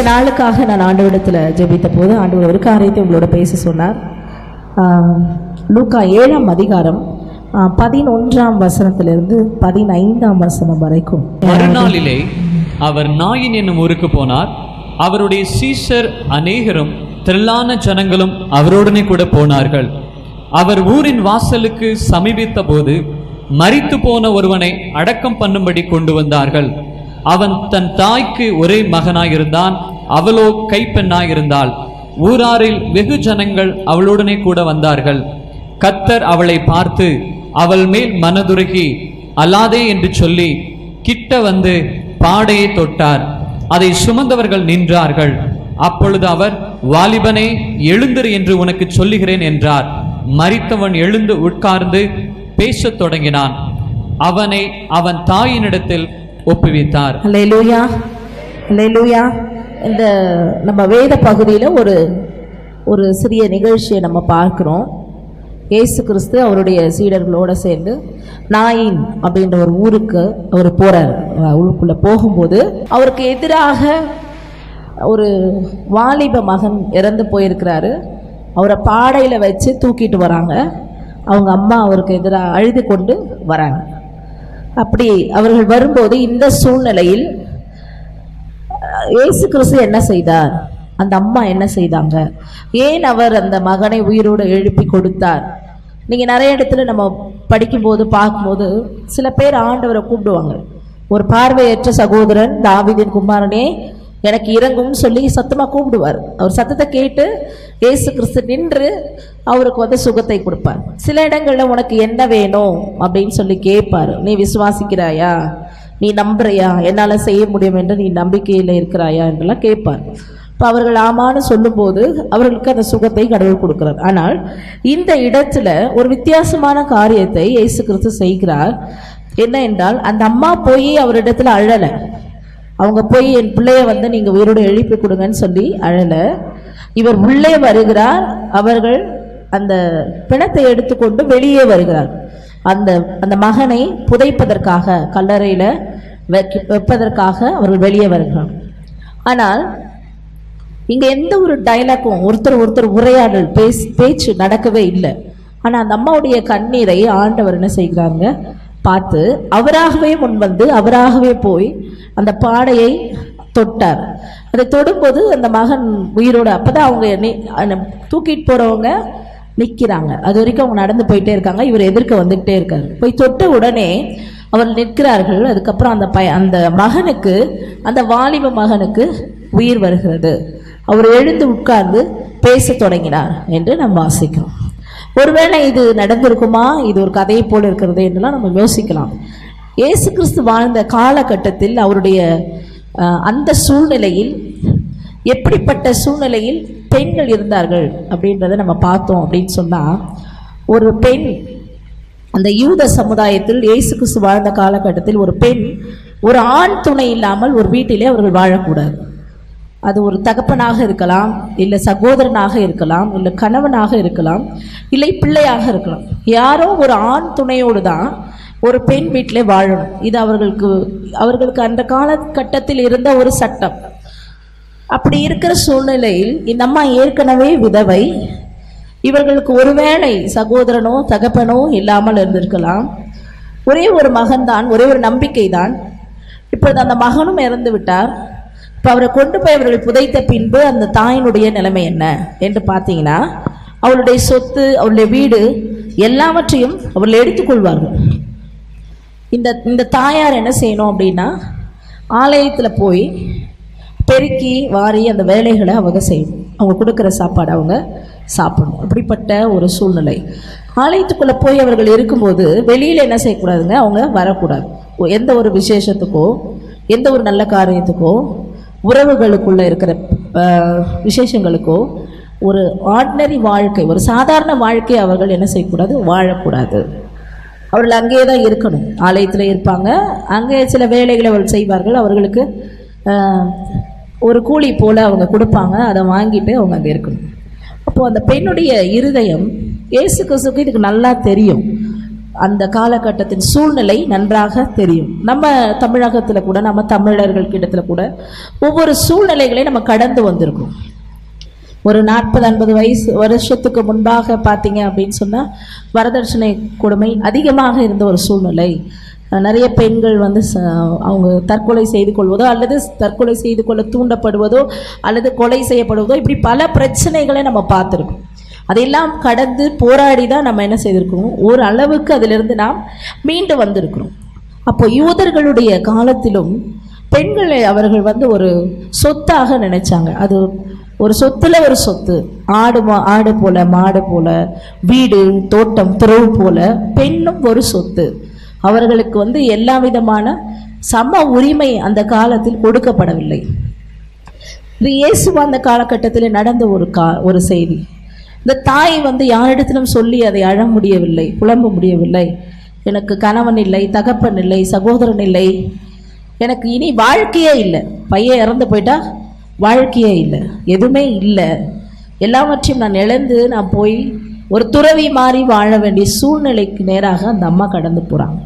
இந்த நாளுக்காக நான் ஆண்டவரிடத்தில் ஜெபித்த போது ஆண்டவர் ஒரு காரியத்தை உங்களோட பேச சொன்னார். ஆஹ், லூக்கா ஏழாம் அதிகாரம் பதினொன்றாம் வசனத்திலிருந்து பதினைந்தாம் வசனம் வரைக்கும். மறுநாளிலே அவர் நாயின் என்னும் ஊருக்கு போனார். அவருடைய சீஷர் அநேகரும் திரளான ஜனங்களும் அவருடனே கூட போனார்கள். அவர் ஊரின் வாசலுக்கு சமீபித்த போது மறித்து போன ஒருவனை அடக்கம் பண்ணும்படி கொண்டு வந்தார்கள். அவன் தன் தாய்க்கு ஒரே மகனாயிருந்தான். அவளோ கைப்பெண்ணாயிருந்தாள். ஊராரில் வெகு ஜனங்கள் அவளுடனே கூட வந்தார்கள். கத்தர் அவளை பார்த்து அவள் மேல் மனதுருகி அல்லாதே என்று சொல்லி கிட்ட வந்து பாடையை தொட்டார். அதை சுமந்தவர்கள் நின்றார்கள். அப்பொழுது அவர் வாலிபனே எழுந்திரு என்று உனக்கு சொல்லுகிறேன் என்றார். மரித்தவன் எழுந்து உட்கார்ந்து பேசத் தொடங்கினான். அவனை அவன் தாயினிடத்தில் ஒப்புவித்தார். அல்லேலூயா அல்லேலூயா இந்த நம்ம வேத பகுதியில் ஒரு ஒரு சிறிய நிகழ்ச்சியை நம்ம பார்க்குறோம். இயேசு கிறிஸ்து அவருடைய சீடர்களோடு சேர்ந்து நாயின் அப்படின்ற ஒரு ஊருக்கு அவர் போகிறார் ஊருக்குள்ளே போகும்போது அவருக்கு எதிராக ஒரு வாலிப மகன் இறந்து போயிருக்கிறாரு. அவரை பாடையில் வச்சு தூக்கிட்டு வராங்க. அவங்க அம்மா அவருக்கு எதிராக அழுது கொண்டு வராங்க. அப்படி அவர்கள் வரும்போது இந்த சூழ்நிலையில் இயேசு கிறிஸ்து என்ன செய்தார்? அந்த அம்மா என்ன செய்தாங்க? ஏன் அவர் அந்த மகனை உயிரோடு எழுப்பி கொடுத்தார்? நீங்க நிறைய இடத்துல நம்ம படிக்கும்போது பார்க்கும்போது சில பேர் ஆண்டவரை கூப்பிடுவாங்க. ஒரு பார்வையற்ற சகோதரன் தாவிதின் குமாரனே எனக்கு இறங்கும்னு சொல்லி சத்தமாக கூப்பிடுவார். அவர் சத்தத்தை கேட்டு இயேசு கிறிஸ்து நின்று அவருக்கு வந்து சுகத்தை கொடுப்பார். சில இடங்களில் உனக்கு என்ன வேணும் அப்படின்னு சொல்லி கேட்பார். நீ விசுவாசிக்கிறாயா? நீ நம்புறியா? என்னால் செய்ய முடியும் என்று நீ நம்பிக்கையில் இருக்கிறாயா? என்றெல்லாம் கேட்பார். இப்போ அவர்கள் ஆமான்னு சொல்லும்போது அவர்களுக்கு அந்த சுகத்தை கடவுள் கொடுக்கிறார். ஆனால் இந்த இடத்துல ஒரு வித்தியாசமான காரியத்தை இயேசு கிறிஸ்து செய்கிறார். என்ன என்றால் அந்த அம்மா போய் அவரிடத்துல அழலை. அவங்க போய் என் பிள்ளைய வந்து நீங்கள் உயிரோடு எழுப்பி கொடுங்கன்னு சொல்லி அழலை. இவர் உள்ளே வருகிறார். அவர்கள் அந்த பிணத்தை எடுத்துக்கொண்டு வெளியே வருகிறார். அந்த அந்த மகனை புதைப்பதற்காக கல்லறையில் வைக்க வைப்பதற்காக அவர்கள் வெளியே வருகிறார். ஆனால் இங்கே எந்த ஒரு டைலாக்கும் ஒருத்தர் ஒருத்தர் உரையாடல் பேஸ் பேச்சு நடக்கவே இல்லை. ஆனால் அந்த அம்மாவுடைய கண்ணீரை ஆண்டவர் என்ன செய்கிறாங்க பார்த்து அவராகவே முன் வந்து அவராகவே போய் அந்த பாடையை தொட்டார். அதை தொடும்போது அந்த மகன் உயிரோடு அப்போதான் அவங்க நி- தூக்கிட்டு போகிறவங்க நிற்கிறாங்க அது வரைக்கும் அவங்க நடந்து போயிட்டே இருக்காங்க. இவர் எதிர்க்க வந்துகிட்டே இருக்காரு. போய் தொட்ட உடனே அவர் நிற்கிறார்கள். அதுக்கப்புறம் அந்த பய அந்த மகனுக்கு அந்த வாலிப மகனுக்கு உயிர் வருகிறது. அவர் எழுந்து உட்கார்ந்து பேசத் தொடங்கினார் என்று நாம் வாசிக்கிறோம். ஒருவேளை இது நடந்திருக்குமா? இது ஒரு கதையை போல் இருக்கிறது என்றெல்லாம் நம்ம யோசிக்கலாம். இயேசு கிறிஸ்து வாழ்ந்த காலகட்டத்தில் அவருடைய அந்த சூழ்நிலையில் எப்படிப்பட்ட சூழ்நிலையில் பெண்கள் இருந்தார்கள் அப்படின்றத நம்ம பார்த்தோம் அப்படின்னு சொன்னால் ஒரு பெண் அந்த யூத சமுதாயத்தில் இயேசு கிறிஸ்து வாழ்ந்த காலகட்டத்தில் ஒரு பெண் ஒரு ஆண் துணை இல்லாமல் ஒரு வீட்டிலே அவர்கள் வாழக்கூடாது. அது ஒரு தகப்பனாக இருக்கலாம் இல்லை சகோதரனாக இருக்கலாம் இல்லை கணவனாக இருக்கலாம் இல்லை பிள்ளையாக இருக்கலாம். யாரோ ஒரு ஆண் துணையோடு தான் ஒரு பெண் வீட்டிலே வாழணும். இது அவர்களுக்கு அவர்களுக்கு அந்த காலகட்டத்தில் இருந்த ஒரு சட்டம். அப்படி இருக்கிற சூழ்நிலையில் இந்த அம்மா ஏற்கனவே விதவை. இவர்களுக்கு ஒருவேளை சகோதரனோ தகப்பனோ இல்லாமல் இருந்திருக்கலாம். ஒரே ஒரு மகன்தான் ஒரே ஒரு நம்பிக்கை தான் இப்பொழுது அந்த மகனும் இறந்து விட்டார். இப்போ அவரை கொண்டு போய் அவர்கள் புதைத்த பின்பு அந்த தாயினுடைய நிலைமை என்ன என்று பார்த்தீங்கன்னா அவளுடைய சொத்து அவளுடைய வீடு எல்லாவற்றையும் அவர்கள் எடுத்துக்கொள்வார்கள் இந்த இந்த தாயார் என்ன செய்யணும் அப்படின்னா ஆலயத்தில் போய் பெருக்கி வாரி அந்த வேலைகளை அவங்க செய்யணும். அவங்க கொடுக்குற சாப்பாடு அவங்க சாப்பிடணும். அப்படிப்பட்ட ஒரு சூழ்நிலை. ஆலயத்துக்குள்ளே போய் அவர்கள் இருக்கும்போது வெளியில் என்ன செய்யக்கூடாதுங்க? அவங்க வரக்கூடாது. எந்த ஒரு விசேஷத்துக்கோ எந்த ஒரு நல்ல காரியத்துக்கோ உறவுகளுக்குள்ள இருக்கிற விசேஷங்களுக்கோ ஒரு ஆர்டினரி வாழ்க்கை ஒரு சாதாரண வாழ்க்கை அவர்கள் என்ன செய்யக்கூடாது? வாழக்கூடாது. அவர்கள் அங்கேயே தான் இருக்கணும். ஆலயத்தில் இருப்பாங்க. அங்கே சில வேலைகளை அவர்கள் செய்வார்கள். அவர்களுக்கு ஒரு கூலி போல் அவங்க கொடுப்பாங்க. அதை வாங்கிட்டு அவங்க அங்கே இருக்கணும். அப்போது அந்த பெண்ணுடைய இருதயம் இயேசு கிறிஸ்துக்கு இதுக்கு நல்லா தெரியும். அந்த காலகட்டத்தின் சூழ்நிலை நன்றாக தெரியும். நம்ம தமிழகத்தில் கூட நம்ம தமிழர்கள் கிட்டத்தில் கூட ஒவ்வொரு சூழ்நிலைகளையும் நம்ம கடந்து வந்திருக்கோம். ஒரு நாற்பது ஐம்பது வயசு வருஷத்துக்கு முன்பாக பார்த்தீங்க அப்படின்னு சொன்னால் வரதட்சணை கொடுமை அதிகமாக இருந்த ஒரு சூழ்நிலை. நிறைய பெண்கள் வந்து ச- அவங்க தற்கொலை செய்து கொள்வதோ அல்லது தற்கொலை செய்து கொள்ள தூண்டப்படுவதோ அல்லது கொலை செய்யப்படுவதோ இப்படி பல பிரச்சனைகளை நம்ம பார்த்துருக்கோம். அதையெல்லாம் கடந்து போராடி தான் நம்ம என்ன செய்திருக்கோம் ஒரு அளவுக்கு அதிலிருந்து நாம் மீண்டு வந்திருக்கிறோம். அப்போ யூதர்களுடைய காலத்திலும் பெண்களை அவர்கள் வந்து ஒரு சொத்தாக நினைச்சாங்க. அது ஒரு சொத்துல ஒரு சொத்து. ஆடு மா ஆடு போல மாடு போல வீடு தோட்டம் துறவு போல பெண்ணும் ஒரு சொத்து. அவர்களுக்கு வந்து எல்லா விதமான சம உரிமை அந்த காலத்தில் கொடுக்கப்படவில்லை. இது இயேசு அந்த காலகட்டத்தில் நடந்த ஒரு கா ஒரு செய்தி. இந்த தாய் வந்து யாரிடத்திலும் சொல்லி அதை அழ முடியவில்லை புலம்ப முடியவில்லை. எனக்கு கணவன் இல்லை தகப்பன் இல்லை சகோதரன் இல்லை. எனக்கு இனி வாழ்க்கையே இல்லை. பையன் இறந்து போயிட்டா வாழ்க்கையே இல்லை. எதுவுமே இல்லை. எல்லாவற்றையும் நான் இழந்து நான் போய் ஒரு துறவி மாறி வாழ வேண்டிய சூழ்நிலைக்கு நேராக அந்த அம்மா கடந்து போகிறாங்க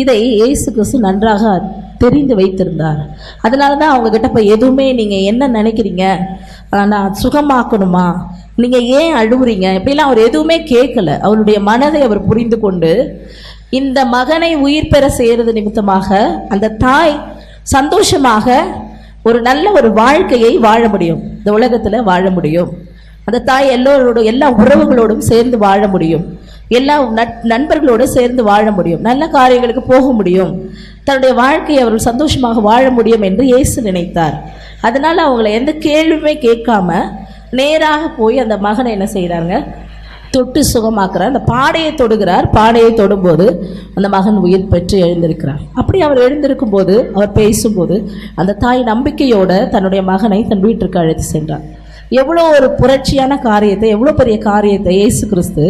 இதை இயேசு கிறிஸ்து நன்றாக தெரிந்து வைத்திருந்தார். அதனால தான் அவங்கக்கிட்ட இப்போ எதுவுமே நீங்கள் என்ன நினைக்கிறீங்க? நான் சுகமாக்கணுமா? நீங்கள் ஏன் அழுகுறீங்க இப்படிலாம் அவர் எதுவுமே கேட்கல. அவருடைய மனதை அவர் புரிந்து கொண்டு இந்த மகனை உயிர் பெற செய்கிறது நிமித்தமாக அந்த தாய் சந்தோஷமாக ஒரு நல்ல ஒரு வாழ்க்கையை வாழ முடியும். இந்த உலகத்தில் வாழ முடியும். அந்த தாய் எல்லோரோட எல்லா உறவுகளோடும் சேர்ந்து வாழ முடியும். எல்லா நட்- நண்பர்களோடு சேர்ந்து வாழ முடியும். நல்ல காரியங்களுக்கு போக முடியும். தன்னுடைய வாழ்க்கையை அவர்கள் சந்தோஷமாக வாழ முடியும் என்று இயேசு நினைத்தார். அதனால அவங்களை எந்த கேள்வியுமே கேட்காம நேராக போய் அந்த மகனை என்ன செய்கிறாங்க தொட்டு சுகமாக்குறார். அந்த பாடையை தொடுகிறார். பாடையை தொடும்போது அந்த மகன் உயிர் பெற்று எழுந்திருக்கிறார். அப்படி அவர் எழுந்திருக்கும் போது அவர் பேசும்போது அந்த தாய் நம்பிக்கையோட தன்னுடைய மகனை தன் வீட்டிற்கு அழைத்து சென்றார். எவ்வளோ ஒரு புரட்சியான காரியத்தை எவ்வளோ பெரிய காரியத்தை இயேசு கிறிஸ்து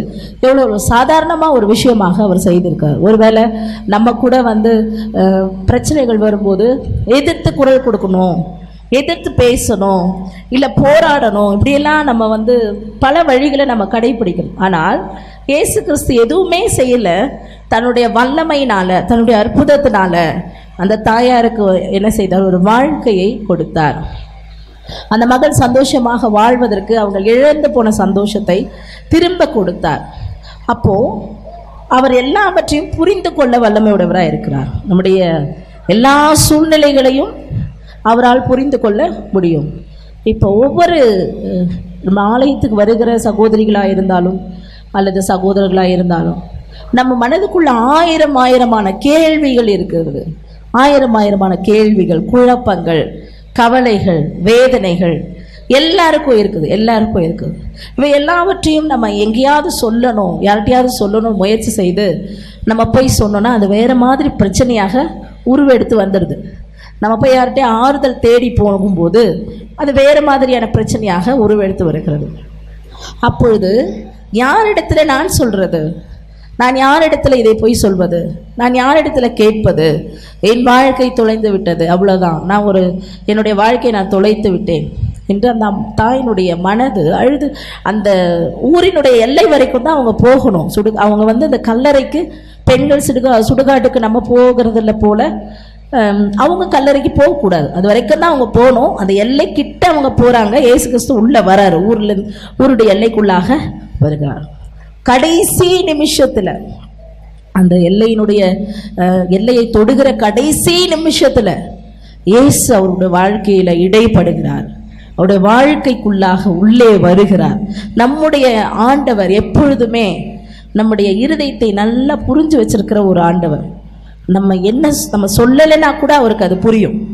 எவ்வளோ ஒரு சாதாரணமாக ஒரு விஷயமாக அவர் செய்திருக்கார். ஒருவேளை நம்ம கூட வந்து பிரச்சனைகள் வரும்போது எதிர்த்து குரல் கொடுக்கணும். எதிர்த்து பேசணும் இல்லை போராடணும் இப்படியெல்லாம் நம்ம வந்து பல வழிகளை நம்ம கடைபிடிக்கணும். ஆனால் இயேசு கிறிஸ்து எதுவுமே செய்யலை. தன்னுடைய வல்லமையினால் தன்னுடைய அற்புதத்தினால அந்த தாயாருக்கு என்ன செய்தார்? ஒரு வாழ்க்கையை கொடுத்தார். அந்த மகள் சந்தோஷமாக வாழ்வதற்கு அவங்க இழந்து போன சந்தோஷத்தை திரும்ப கொடுத்தார். அப்போது அவர் எல்லாவற்றையும் புரிந்து கொள்ள வல்லமையுடையவராக இருக்கிறார். நம்முடைய எல்லா சூழ்நிலைகளையும் அவரால் புரிந்து கொள்ள முடியும். இப்போ ஒவ்வொரு நம்ம ஆலயத்துக்கு வருகிற சகோதரிகளாக இருந்தாலும் அல்லது சகோதரர்களாக இருந்தாலும் நம்ம மனதுக்குள்ள ஆயிரம் ஆயிரமான கேள்விகள் இருக்கிறது. ஆயிரம் ஆயிரமான கேள்விகள் குழப்பங்கள் கவலைகள் வேதனைகள் எல்லாருக்கும் இருக்குது எல்லாருக்கும் இருக்குது. இவை எல்லாவற்றையும் நம்ம எங்கேயாவது சொல்லணும் யார்கிட்டையாவது சொல்லணும் முயற்சி செய்து நம்ம போய் சொன்னோன்னா அது வேறு மாதிரி பிரச்சனையாக உருவெடுத்து வந்துடுது. நம்ம போய் யார்கிட்டயும் ஆறுதல் தேடி போகும்போது அது வேறு மாதிரியான பிரச்சனையாக உருவெடுத்து வருகிறது. அப்பொழுது யாரிடத்துல நான் சொல்கிறது நான் யாரிடத்துல இதை போய் சொல்வது? நான் யாரிடத்துல கேட்பது? என் வாழ்க்கை தொலைந்து விட்டது அவ்வளோதான் நான் ஒரு என்னுடைய வாழ்க்கையை நான் தொலைத்து விட்டேன். என்று அந்த தாயினுடைய மனது அழுது அந்த ஊரினுடைய எல்லை வரைக்கும் தான் அவங்க போகணும். சுடு அவங்க வந்து அந்த கல்லறைக்கு பெண்கள் சுடுகா சுடுகாட்டுக்கு நம்ம போகிறதில்ல போல அவங்க கல்லறைக்கு போகக்கூடாது. அது வரைக்கும் தான் அவங்க போகணும். அந்த எல்லை கிட்ட அவங்க போகிறாங்க ஏசு கிறிஸ்து உள்ளே வராரு. ஊரில் ஊருடைய எல்லைக்குள்ளாக வருகிறார். கடைசி நிமிஷத்தில் அந்த எல்லையினுடைய எல்லையை தொடுகிற கடைசி நிமிஷத்தில் இயேசு அவருடைய வாழ்க்கையில் இடைப்படுகிறார். அவருடைய வாழ்க்கைக்குள்ளாக உள்ளே வருகிறார். நம்முடைய ஆண்டவர் எப்பொழுதுமே நம்முடைய இருதயத்தை நல்லா புரிஞ்சு வச்சிருக்கிற ஒரு ஆண்டவர். நம்ம என்ன நம்ம சொல்லலைன்னா கூட அவருக்கு அது புரியும்.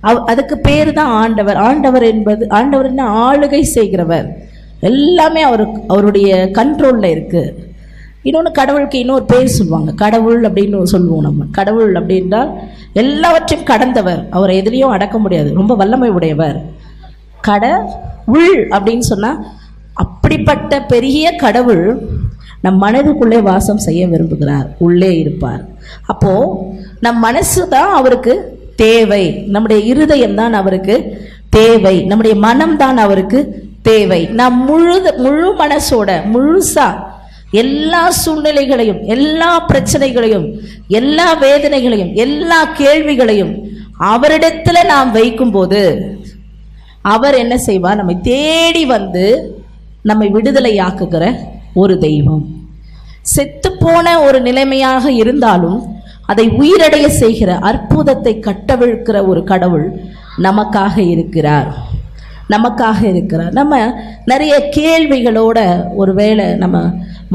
அவ் அதுக்கு பேர் தான் ஆண்டவர். ஆண்டவர் என்பது ஆண்டவர் என்ன ஆளுகை செய்கிறவர். எல்லாமே அவருக்கு அவருடைய கண்ட்ரோலில் இருக்குது இன்னொன்று கடவுளுக்கு இன்னொரு பேர் சொல்லுவாங்க. கடவுள் அப்படின்னு சொல்லுவோம் நம்ம. கடவுள் அப்படின்றால் எல்லாவற்றையும் கடந்தவர். அவரை எதிலையும் அடக்க முடியாது. ரொம்ப வல்லமை உடையவர். கட உள் அப்படின்னு சொன்னால் அப்படிப்பட்ட பெரிய கடவுள் நம் மனதுக்குள்ளே வாசம் செய்ய விரும்புகிறார். உள்ளே இருப்பார். அப்போ நம் மனசு தான் அவருக்கு தேவை. நம்முடைய இருதயம் தான் அவருக்கு தேவை. நம்முடைய மனம் தான் அவருக்கு தேவை. நாம் முழு முழு மனசோட முழுசா எல்லா சூழ்நிலைகளையும் எல்லா பிரச்சனைகளையும் எல்லா வேதனைகளையும் எல்லா கேள்விகளையும் அவரிடத்துல நாம் வைக்கும்போது அவர் என்ன செய்வார்? நம்மை தேடி வந்து நம்மை விடுதலையாக்குகிற ஒரு தெய்வம். செத்துப்போன ஒரு நிலைமையாக இருந்தாலும் அதை உயிரடைய செய்கிற அற்புதத்தை கட்டவிழ்க்கிற ஒரு கடவுள் நமக்காக இருக்கிறார். நமக்காக இருக்கிறார். நம்ம நிறைய கேள்விகளோட ஒரு வேளை நம்ம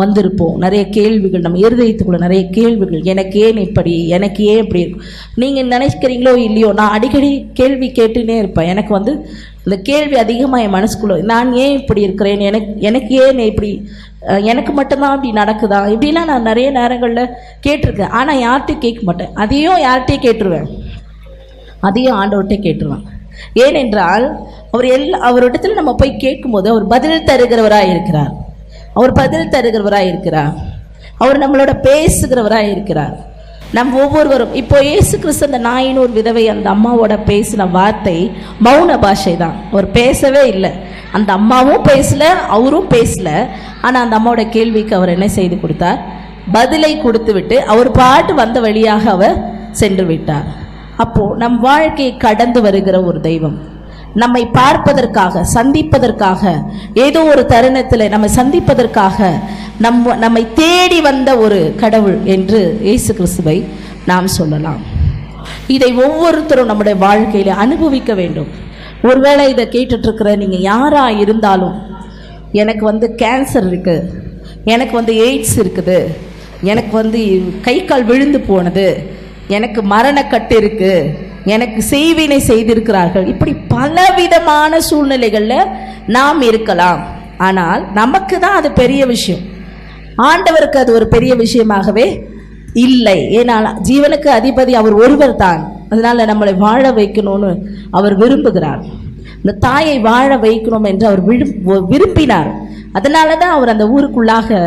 வந்திருப்போம். நிறைய கேள்விகள் நம்ம இருதயத்துக்குள்ள நிறைய கேள்விகள். எனக்கு ஏன் இப்படி எனக்கு ஏன் இப்படி இருக்கும் நீங்கள் நினைக்கிறீங்களோ இல்லையோ நான் அடிக்கடி கேள்வி கேட்டுனே இருப்பேன். எனக்கு வந்து இந்த கேள்வி அதிகமாக என் மனசுக்குள்ளே நான் ஏன் இப்படி இருக்கிறேன்? எனக்கு எனக்கு ஏன் இப்படி எனக்கு மட்டும்தான் இப்படி நடக்குதா? இப்படிலாம் நான் நிறைய நேரங்களில் கேட்டிருக்கேன். ஆனால் யார்கிட்டையும் கேட்க மாட்டேன். அதையும் யார்கிட்டையும் கேட்டுருவேன். அதையும் ஆண்டவர்கிட்ட கேட்டுருவேன். ஏனென்றால் அவர் எல்லா அவரிடத்துல நம்ம போய் கேட்கும்போது அவர் பதில் தருகிறவராக இருக்கிறார். அவர் பதில் தருகிறவராக இருக்கிறார். அவர் நம்மளோட பேசுகிறவராக இருக்கிறார். நம் ஒவ்வொருவரும் இப்போ இயேசு கிறிஸ்து அந்த நாயின் ஒரு விதவை அந்த அம்மாவோட பேசின வார்த்தை மௌன பாஷை தான் அவர் பேசவே இல்லை. அந்த அம்மாவும் பேசல அவரும் பேசல. ஆனால் அந்த அம்மாவோட கேள்விக்கு அவர் என்ன செய்து கொடுத்தார்? பதிலை கொடுத்து விட்டு அவர் பாட்டு வந்த வழியாக அவர் சென்று விட்டார். அப்போ நம் வாழ்க்கையை கடந்து வருகிற ஒரு தெய்வம். நம்மை பார்ப்பதற்காக சந்திப்பதற்காக ஏதோ ஒரு தருணத்தில் நம்மை சந்திப்பதற்காக நம் நம்மை தேடி வந்த ஒரு கடவுள் என்று இயேசு கிறிஸ்துவை நாம் சொல்லலாம். இதை ஒவ்வொருத்தரும் நம்முடைய வாழ்க்கையில் அனுபவிக்க வேண்டும். ஒருவேளை இதை கேட்டுட்ருக்கிற நீங்கள் யாராக இருந்தாலும் எனக்கு வந்து கேன்சர் இருக்குது எனக்கு வந்து எய்ட்ஸ் இருக்குது. எனக்கு வந்து கை கால் விழுந்து போனது. எனக்கு மரணக்கட்டு இருக்குது எனக்கு செய்வினை செய்திருக்கிறார்கள். இப்படி பலவிதமான சூழ்நிலைகளில் நாம் இருக்கலாம். ஆனால் நமக்கு தான் அது பெரிய விஷயம். ஆண்டவருக்கு அது ஒரு பெரிய விஷயமாகவே இல்லை. ஏன்னா ஜீவனுக்கு அதிபதி அவர் ஒருவர் தான். அதனால் நம்மளை வாழ வைக்கணும்னு அவர் விரும்புகிறார். இந்த தாயை வாழ வைக்கணும் என்று அவர் விரும்பினார். அதனால தான் அவர் அந்த ஊருக்குள்ளாக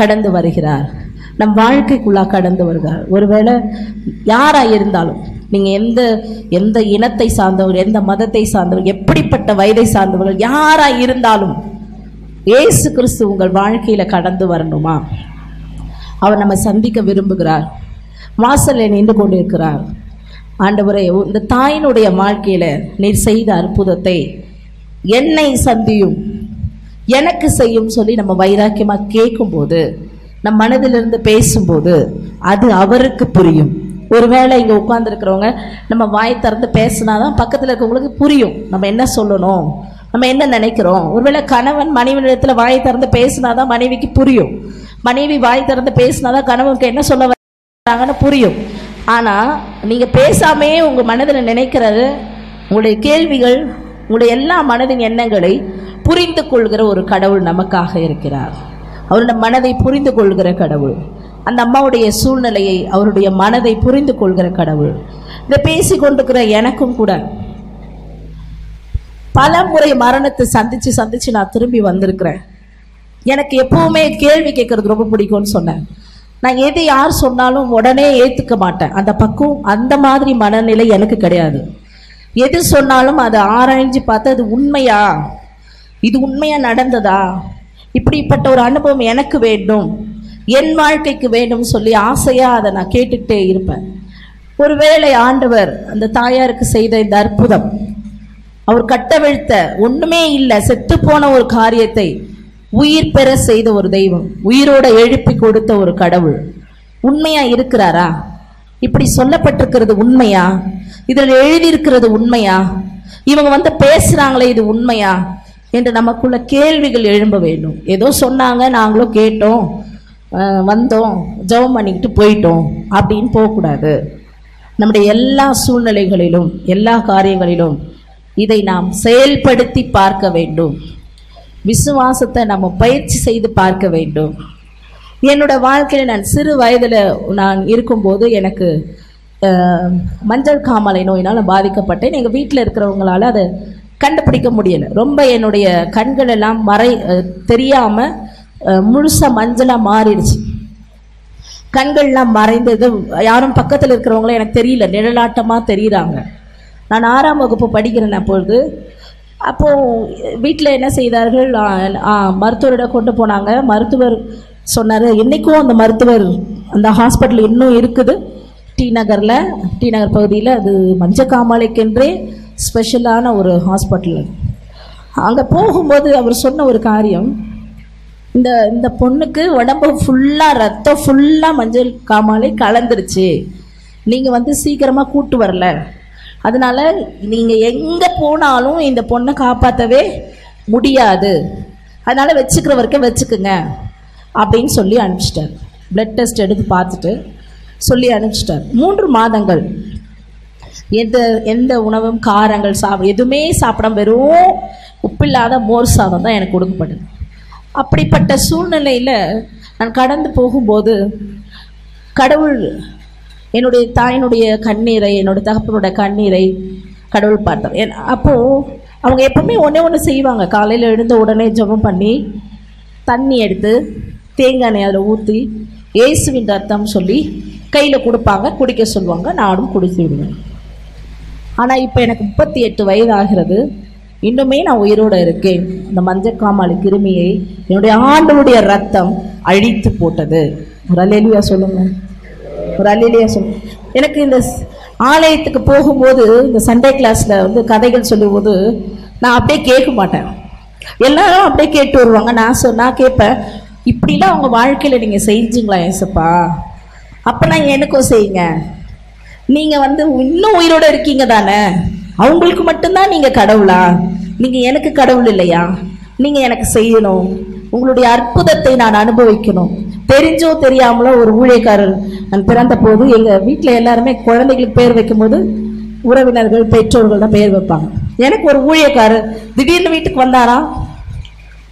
கடந்து வருகிறார். நம் வாழ்க்கைக்குள்ளாக கடந்து வருகிறார். ஒருவேளை யாராக இருந்தாலும் நீங்கள் எந்த எந்த இனத்தை சார்ந்தவர் எந்த மதத்தை சார்ந்தவர் எப்படிப்பட்ட வயதை சார்ந்தவர்கள் யாராக இருந்தாலும் ஏசு கிறிஸ்து உங்கள் வாழ்க்கையில் கடந்து வரணுமா? அவர் நம்ம சந்திக்க விரும்புகிறார். வாசலில் நின்று கொண்டிருக்கிறார். ஆண்டவரே இந்த தாயினுடைய வாழ்க்கையில் நீர் செய்த அற்புதத்தை என்னை சந்தியும் எனக்கு செய்யும் சொல்லி நம்ம வைராக்கியமாக கேட்கும்போது நம் மனதிலிருந்து பேசும்போது அது அவருக்கு புரியும். ஒருவேளை இங்கே உட்காந்துருக்கிறவங்க நம்ம வாய் திறந்து பேசினாதான் பக்கத்தில் இருக்கவங்களுக்கு புரியும். நம்ம என்ன சொல்லணும்? நம்ம என்ன நினைக்கிறோம்? ஒருவேளை கணவன் மனைவியிடத்தில் வாய் திறந்து பேசினாதான் மனைவிக்கு புரியும். மனைவி வாய் திறந்து பேசினாதான் கணவனுக்கு என்ன சொல்ல வராங்கன்னு புரியும். ஆனால் நீங்கள் பேசாமே உங்கள் மனதில் நினைக்கிறது உங்களுடைய கேள்விகள் உங்களுடைய எல்லா மனதின் எண்ணங்களை புரிந்து கொள்கிற ஒரு கடவுள் நமக்காக இருக்கிறார். அவருடைய மனதை புரிந்து கொள்கிற கடவுள். அந்த அம்மாவுடைய சூழ்நிலையை அவருடைய மனதை புரிந்து கொள்கிற கடவுள். இதை பேசி கொண்டிருக்கிற எனக்கும் கூட பல முறை மரணத்தை சந்தித்து சந்தித்து நான் திரும்பி வந்திருக்கிறேன். எனக்கு எப்பவுமே கேள்வி கேட்கறது ரொம்ப பிடிக்கும்னு சொன்னேன். நான் எது யார் சொன்னாலும் உடனே ஏற்றுக்க மாட்டேன். அந்த பக்குவம் அந்த மாதிரி மனநிலை எனக்கு கிடையாது. எது சொன்னாலும் அதை ஆராய்ஞ்சு பார்த்து அது உண்மையா? இது உண்மையாக நடந்ததா? இப்படிப்பட்ட ஒரு அனுபவம் எனக்கு வேண்டும். என் வாழ்க்கைக்கு வேண்டும் சொல்லி ஆசையாக அதை நான் கேட்டுக்கிட்டே இருப்பேன். ஒருவேளை ஆண்டவர் அந்த தாயாருக்கு செய்த இந்த அற்புதம் அவர் கட்டவிழ்த்த ஒன்றுமே இல்லை செத்து போன ஒரு காரியத்தை உயிர் பெற செய்த ஒரு தெய்வம் உயிரோட எழுப்பி கொடுத்த ஒரு கடவுள். உண்மையா இருக்கிறாரா? இப்படி சொல்லப்பட்டிருக்கிறது உண்மையா? இதில் எழுதியிருக்கிறது உண்மையா? இவங்க வந்து பேசுறாங்களே இது உண்மையா? என்று நமக்குள்ள கேள்விகள் எழும்ப வேண்டும். ஏதோ சொன்னாங்க நாங்களும் கேட்டோம் வந்தோம் ஜெபம் பண்ணிக்கிட்டு போயிட்டோம் அப்படின்னு போகக்கூடாது. நம்முடைய எல்லா சூழ்நிலைகளிலும் எல்லா காரியங்களிலும் இதை நாம் செயல்படுத்தி பார்க்க வேண்டும். விசுவாசத்தை நம்ம பயிற்சி செய்து பார்க்க வேண்டும். என்னோட வாழ்க்கையில் நான் சிறு வயதில் நான் இருக்கும்போது எனக்கு மஞ்சள் காமாலை நோயினால் பாதிக்கப்பட்டேன். எங்கள் வீட்டில் இருக்கிறவங்களால அதை கண்டுபிடிக்க முடியலை. ரொம்ப என்னுடைய கண்கள் எல்லாம் மறை தெரியாமல் முழுசாக மஞ்சளாக மாறிடுச்சு. கண்கள்லாம் மறைந்தது. யாரும் பக்கத்தில் இருக்கிறவங்களும் எனக்கு தெரியல. நிழலாட்டமாக தெரியுறாங்க. நான் ஆறாம் வகுப்பு படிக்கிறேன் அப்பொழுது. அப்போது வீட்டில் என்ன செய்தார்கள்? மருத்துவரிடம் கொண்டு போனாங்க. மருத்துவர் சொன்னார் என்றைக்கும் அந்த மருத்துவர் அந்த ஹாஸ்பிட்டல் இன்னும் இருக்குது. டி நகரில் டி நகர் பகுதியில் அது மஞ்சக்காமாலைக்கென்றே ஸ்பெஷலான ஒரு ஹாஸ்பிட்டல் அங்கே போகும்போது அவர் சொன்ன ஒரு காரியம் இந்த இந்த பொண்ணுக்கு உடம்பு ஃபுல்லாக ரத்தம் ஃபுல்லாக மஞ்சள் காமாலை கலந்துருச்சு. நீங்கள் வந்து சீக்கிரமாக கூட்டு வரல. அதனால நீங்கள் எங்கே போனாலும் இந்த பொண்ணை காப்பாற்றவே முடியாது. அதனால் வச்சுக்கிற வரைக்கும் வச்சுக்குங்க அப்படின்னு சொல்லி அனுப்பிச்சிட்டார். பிளட் டெஸ்ட் எடுத்து பார்த்துட்டு சொல்லி அனுப்பிச்சிட்டார். மூன்று மாதங்கள். எந்த எந்த உணவும் காரங்கள் சாப்பிட எதுவுமே சாப்பிட வெறும் உப்பில்லாத மோர் சாதம் தான் எனக்கு கொடுக்கப்பட்டது. அப்படிப்பட்ட சூழ்நிலையில் நான் கடந்து போகும்போது கடவுள் என்னுடைய தாயினுடைய கண்ணீரை என்னுடைய தகப்பனுடைய கண்ணீரை கடவுள் பார்த்தார். என் அப்போது அவங்க எப்பவுமே ஒன்றே ஒன்று செய்வாங்க. காலையில் எழுந்த உடனே ஜெபம் பண்ணி தண்ணி எடுத்து தேங்காய் எண்ணெய் அதில் ஊற்றி இயேசுவின் ரத்தம் சொல்லி கையில் கொடுப்பாங்க. குடிக்க சொல்லுவாங்க. நானும் குடித்து விடுவேன். ஆனால் இப்போ எனக்கு முப்பத்தி எட்டு வயது ஆகிறது இன்னுமே நான் உயிரோடு இருக்கேன். இந்த மஞ்சக்காமாலை கிருமியை என்னுடைய ஆண்டவருடைய ரத்தம் அழித்து போட்டது. ஒரு அலேலியா சொல்லுங்கள் ஒரு அலேலியா சொல்லுங்க எனக்கு இந்த ஆலயத்துக்கு போகும்போது இந்த சண்டே கிளாஸில் வந்து கதைகள் சொல்லும்போது நான் அப்படியே கேட்க மாட்டேன். எல்லாரும் அப்படியே கேட்டு வருவாங்க. நான் சொன்னா கேட்பேன் இப்படிலாம் அவங்க வாழ்க்கையில் நீங்கள் செஞ்சீங்களா ஏசப்பா? அப்போனா எனக்கும் செய்யுங்க. நீங்கள் வந்து இன்னும் உயிரோட இருக்கீங்க தானே? அவங்களுக்கு மட்டும்தான் நீங்கள் கடவுளா? நீங்கள் எனக்கு கடவுள் இல்லையா? நீங்கள் எனக்கு செய்யணும். உங்களுடைய அற்புதத்தை நான் அனுபவிக்கணும். தெரிஞ்சோ தெரியாமலோ ஒரு ஊழியக்காரர் நான் பிறந்த போது எங்கள் வீட்டில் எல்லாருமே குழந்தைகளுக்கு பேர் வைக்கும்போது உறவினர்கள் பெற்றோர்கள் தான் பெயர் வைப்பாங்க. எனக்கு ஒரு ஊழியக்காரர் திடீர்னு வீட்டுக்கு வந்தாராம்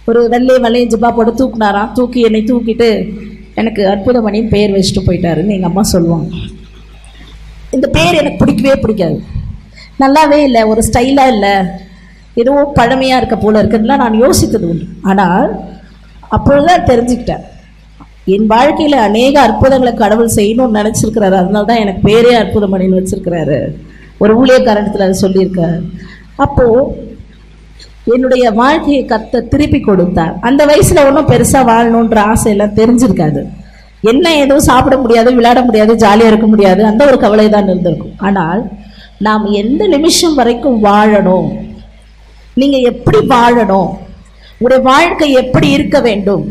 ஒரு வெள்ளை வெள்ளையும் ஜிப்பா போட்டு தூக்குனாராம் தூக்கி என்னை தூக்கிட்டு எனக்கு அற்புதமணின்னு பெயர் வச்சுட்டு போயிட்டாருன்னு எங்கள் அம்மா சொல்லுவாங்க. இந்த பேர் எனக்கு பிடிக்கவே பிடிக்காது. நல்லாவே இல்லை ஒரு ஸ்டைலாக இல்லை. ஏதோ பழமையாக இருக்க போல இருக்குன்னா நான் யோசித்தது உண்டு. ஆனால் அப்பொழுதுதான் தெரிஞ்சுக்கிட்டேன். என் வாழ்க்கையில் அநேக அற்புதங்களை கடவுள் செய்யணும்னு நினைச்சிருக்கிறாரு. அதனால தான் எனக்கு பேரே அற்புதமணின்னு வச்சிருக்கிறாரு. ஒரு ஊழியக்காரணத்தில் அதை சொல்லியிருக்காரு. அப்போது என்னுடைய வாழ்க்கையை கத்த திருப்பி கொடுத்தார். அந்த வயசுல ஒன்றும் பெருசா வாழணுன்ற ஆசையெல்லாம் தெரிஞ்சிருக்காது. என்ன எதுவும் சாப்பிட முடியாது விளையாட முடியாது ஜாலியாக இருக்க முடியாது அந்த ஒரு கவலை தான் இருந்திருக்கும். ஆனால் நாம் எந்த நிமிஷம் வரைக்கும் வாழணும்? நீங்கள் எப்படி வாழணும்? உங்களுடைய வாழ்க்கை எப்படி இருக்க வேண்டும்?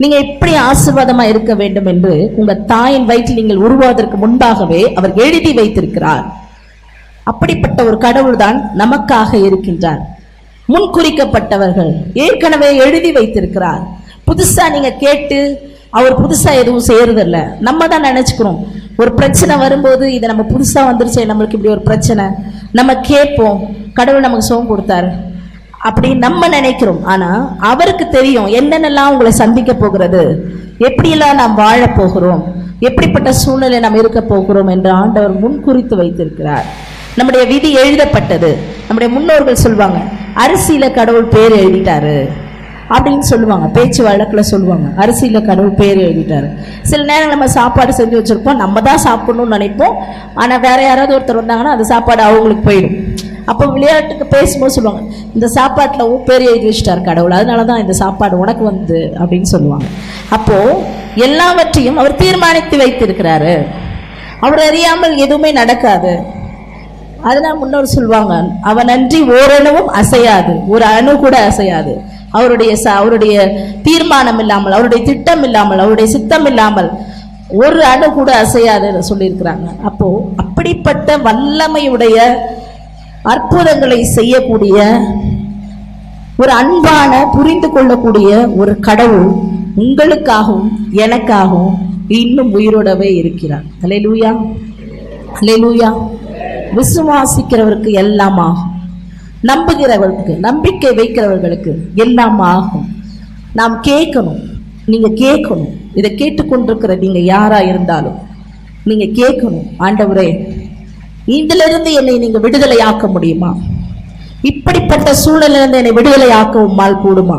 நீங்க எப்படி ஆசிர்வாதமா இருக்க வேண்டும் என்று உங்க தாயின் வயிற்றில் நீங்கள் உருவாவதற்கு முன்பாகவே அவர் எழுதி வைத்திருக்கிறார். அப்படிப்பட்ட ஒரு கடவுள் தான் நமக்காக இருக்கின்றார். முன்குறிக்கப்பட்டவர்கள் ஏற்கனவே எழுதி வைத்திருக்கிறார். புதுசா நீங்க கேட்டு அவர் புதுசா எதுவும் செய்யறதில்ல நம்ம தான் நினைச்சுக்கிறோம். ஒரு பிரச்சனை வரும்போது இது நம்ம புதுசா வந்துருச்சே நம்மளுக்கு இப்படி ஒரு பிரச்சனை. நம்ம கேட்போம். கடவுள் நமக்கு சுகம் கொடுத்தாரு. அப்படி நம்ம நினைக்கிறோம். ஆனா அவருக்கு தெரியும் என்னென்னலாம் உங்களை சந்திக்க போகிறது. எப்படியெல்லாம் நாம் வாழப் போகிறோம். எப்படிப்பட்ட சூழ்நிலை நாம் இருக்க போகிறோம் என்று ஆண்டவர் முன்குறித்து வைத்திருக்கிறார். நம்முடைய விதி எழுதப்பட்டது. நம்முடைய முன்னோர்கள் சொல்லுவாங்க அரிசியில கடவுள் பேர் எழுதிட்டாரு. அப்படின்னு சொல்லுவாங்க. பேச்சு வழக்கில் சொல்லுவாங்க அரிசியில் கடவுள் பேர் எழுதிட்டாரு. சில நேரம் நம்ம சாப்பாடு செஞ்சு வச்சுருப்போம். நம்ம தான் சாப்பிடணும்னு நினைப்போம். ஆனால் வேற யாராவது ஒருத்தர் வந்தாங்கன்னா அந்த சாப்பாடு அவங்களுக்கு போயிடும். அப்போ விளையாட்டுக்கு பேசும்போது சொல்லுவாங்க இந்த சாப்பாட்டில் உன் பேர் எழுதி கடவுள் அதனால தான் இந்த சாப்பாடு உனக்கு வந்து அப்படின்னு சொல்லுவாங்க. அப்போது எல்லாவற்றையும் அவர் தீர்மானித்து வைத்திருக்கிறாரு. அவர் அறியாமல் எதுவுமே நடக்காது. அதனால் முன்னோர் சொல்லுவாங்க அவன் அன்றி ஓரணுவும் அசையாது ஒரு அணு கூட அசையாது. அவருடைய ச அவருடைய தீர்மானம் இல்லாமல் அவருடைய திட்டம் இல்லாமல் அவருடைய சித்தம் இல்லாமல் ஒரு அணு கூட அசையாதுன்னு சொல்லியிருக்கிறாங்க. அப்போது அப்படிப்பட்ட வல்லமையுடைய அற்புதங்களை செய்யக்கூடிய ஒரு அன்பான புரிந்து கொள்ளக்கூடிய ஒரு கடவுள் உங்களுக்காகவும் எனக்காகவும் இன்னும் உயிரோடவே இருக்கிறார். லே லூயா அலே லூயா விசுவாசிக்கிறவருக்கு எல்லாம் ஆகும். நம்புகிறவர்களுக்கு நம்பிக்கை வைக்கிறவர்களுக்கு எல்லாம் ஆகும். நாம் கேட்கணும். நீங்க கேட்கணும். இதை கேட்டுக்கொண்டிருக்கிற நீங்க யாரா இருந்தாலும் நீங்க கேட்கணும். ஆண்டவரே இதிலிருந்து என்னை நீங்க விடுதலை ஆக்க முடியுமா? இப்படிப்பட்ட சூழலிலிருந்து என்னை விடுதலை ஆக்க உம்மால் கூடுமா?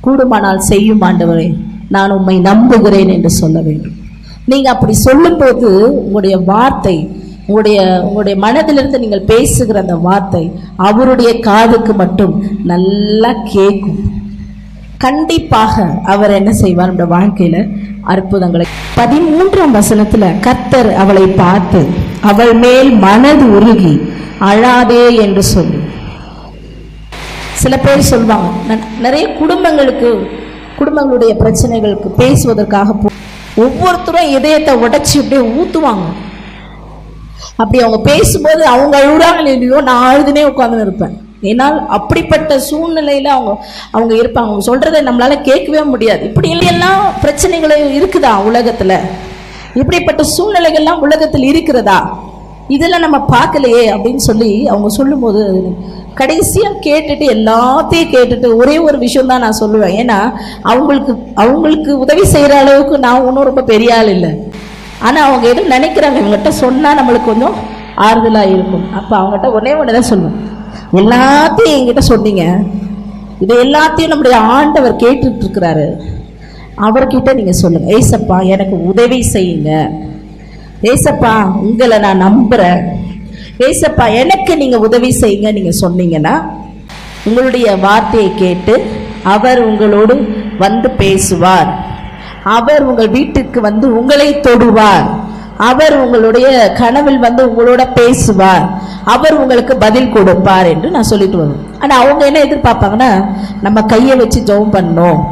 கூடுமானால் செய்யும் ஆண்டவரே நான் உம்மை நம்புகிறேன் என்று சொல்ல வேண்டும். நீங்க அப்படி சொல்லும்போது உங்களுடைய வார்த்தை உங்களுடைய உங்களுடைய மனதிலிருந்து நீங்கள் பேசுகிற அந்த வார்த்தை அவருடைய காதுக்கு மட்டும் நல்லா கேட்கும். கண்டிப்பாக அவர் என்ன செய்வார் நம்முடைய வாழ்க்கையில்? அற்புதங்களை. பதிமூன்றாம் வசனத்துல கர்த்தர் அவளை பார்த்து அவள் மேல் மனது உருகி அழாதே என்று சொல்லி. சில பேர் சொல்லுவாங்க ந- நிறைய குடும்பங்களுக்கு குடும்பங்களுடைய பிரச்சனைகளுக்கு பேசுவதற்காக போ- ஒவ்வொருத்தரும் இதயத்தை உடைச்சி அப்படியே ஊத்துவாங்க. அப்படி அவங்க பேசும்போது அவங்க அழுகுறாங்க இல்லையோ நான் அழுதுனே உட்கார்ந்து இருப்பேன். ஏன்னால் அப்படிப்பட்ட சூழ்நிலையில் அவங்க அவங்க இருப்பாங்க. அவங்க சொல்கிறத நம்மளால் கேட்கவே முடியாது. இப்படி இல்லையெல்லாம் பிரச்சனைகள் இருக்குதா உலகத்தில்? இப்படிப்பட்ட சூழ்நிலைகள்லாம் உலகத்தில் இருக்கிறதா? இதெல்லாம் நம்ம பார்க்கலையே அப்படின்னு சொல்லி அவங்க சொல்லும்போது கடைசியாக கேட்டுட்டு எல்லாத்தையும் கேட்டுட்டு ஒரே ஒரு விஷயம் தான் நான் சொல்லுவேன். ஏன்னா அவங்களுக்கு அவங்களுக்கு உதவி செய்கிற அளவுக்கு நான் ஒன்றும் ரொம்ப பெரிய ஆள் இல்லை. ஆனால் அவங்க எதுவும் நினைக்கிறாங்க. இவங்ககிட்ட சொன்னால் நம்மளுக்கு கொஞ்சம் ஆறுதலாக இருக்கும். அப்போ அவங்ககிட்ட ஒரே ஒன்று தான் சொல்லுவேன். எல்லாத்தையும் என்கிட்ட சொன்னீங்க. இது எல்லாத்தையும் நம்முடைய ஆண்டவர் கேட்டுட்டு இருக்கிறாரு அவர்கிட்ட நீங்கள் சொல்லுங்கள் ஏசப்பா எனக்கு உதவி செய்யுங்க. ஏசப்பா உங்களை நான் நம்புகிறேன் ஏசப்பா எனக்கு நீங்கள் உதவி செய்யுங்க நீங்கள் சொன்னீங்கன்னா உங்களுடைய வார்த்தையை கேட்டு அவர் உங்களோடு வந்து பேசுவார். அவர் உங்கள் வீட்டுக்கு வந்து உங்களை தொடுவார். அவர் உங்களுடைய கனவில் வந்து உங்களோட பேசுவார். அவர் உங்களுக்கு பதில் கொடுப்பார் என்று நான் சொல்லிட்டு வருவேன் ஆனால் அவங்க என்ன எதிர்பார்ப்பாங்கன்னா நம்ம கையை வச்சு ஜெபம் பண்ணணும்.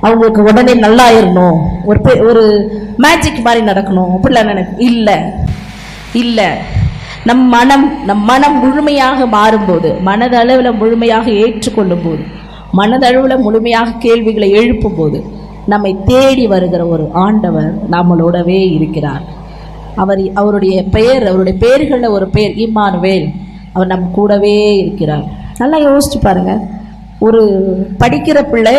அவங்களுக்கு உடனே நல்லாயிரணும் ஒரு பெ- ஒரு மேஜிக் மாதிரி நடக்கணும். அப்படிலாம் நினைக்க இல்லை. இல்லை. நம் மனம் நம் மனம் முழுமையாக மாறும்போது மனதளவில் முழுமையாக ஏற்றுக்கொள்ளும் போது மனதளவில் முழுமையாக கேள்விகளை எழுப்பும் போது நம்மை தேடி வருகிற ஒரு ஆண்டவர் நம்மளோடவே இருக்கிறார். அவர் அவருடைய பெயர் அவருடைய பெயர்களில் ஒரு பெயர் இம்மானுவேல். அவர் நம்ம கூடவே இருக்கிறார். நல்லா யோசிச்சு பாருங்க. ஒரு படிக்கிற பிள்ளை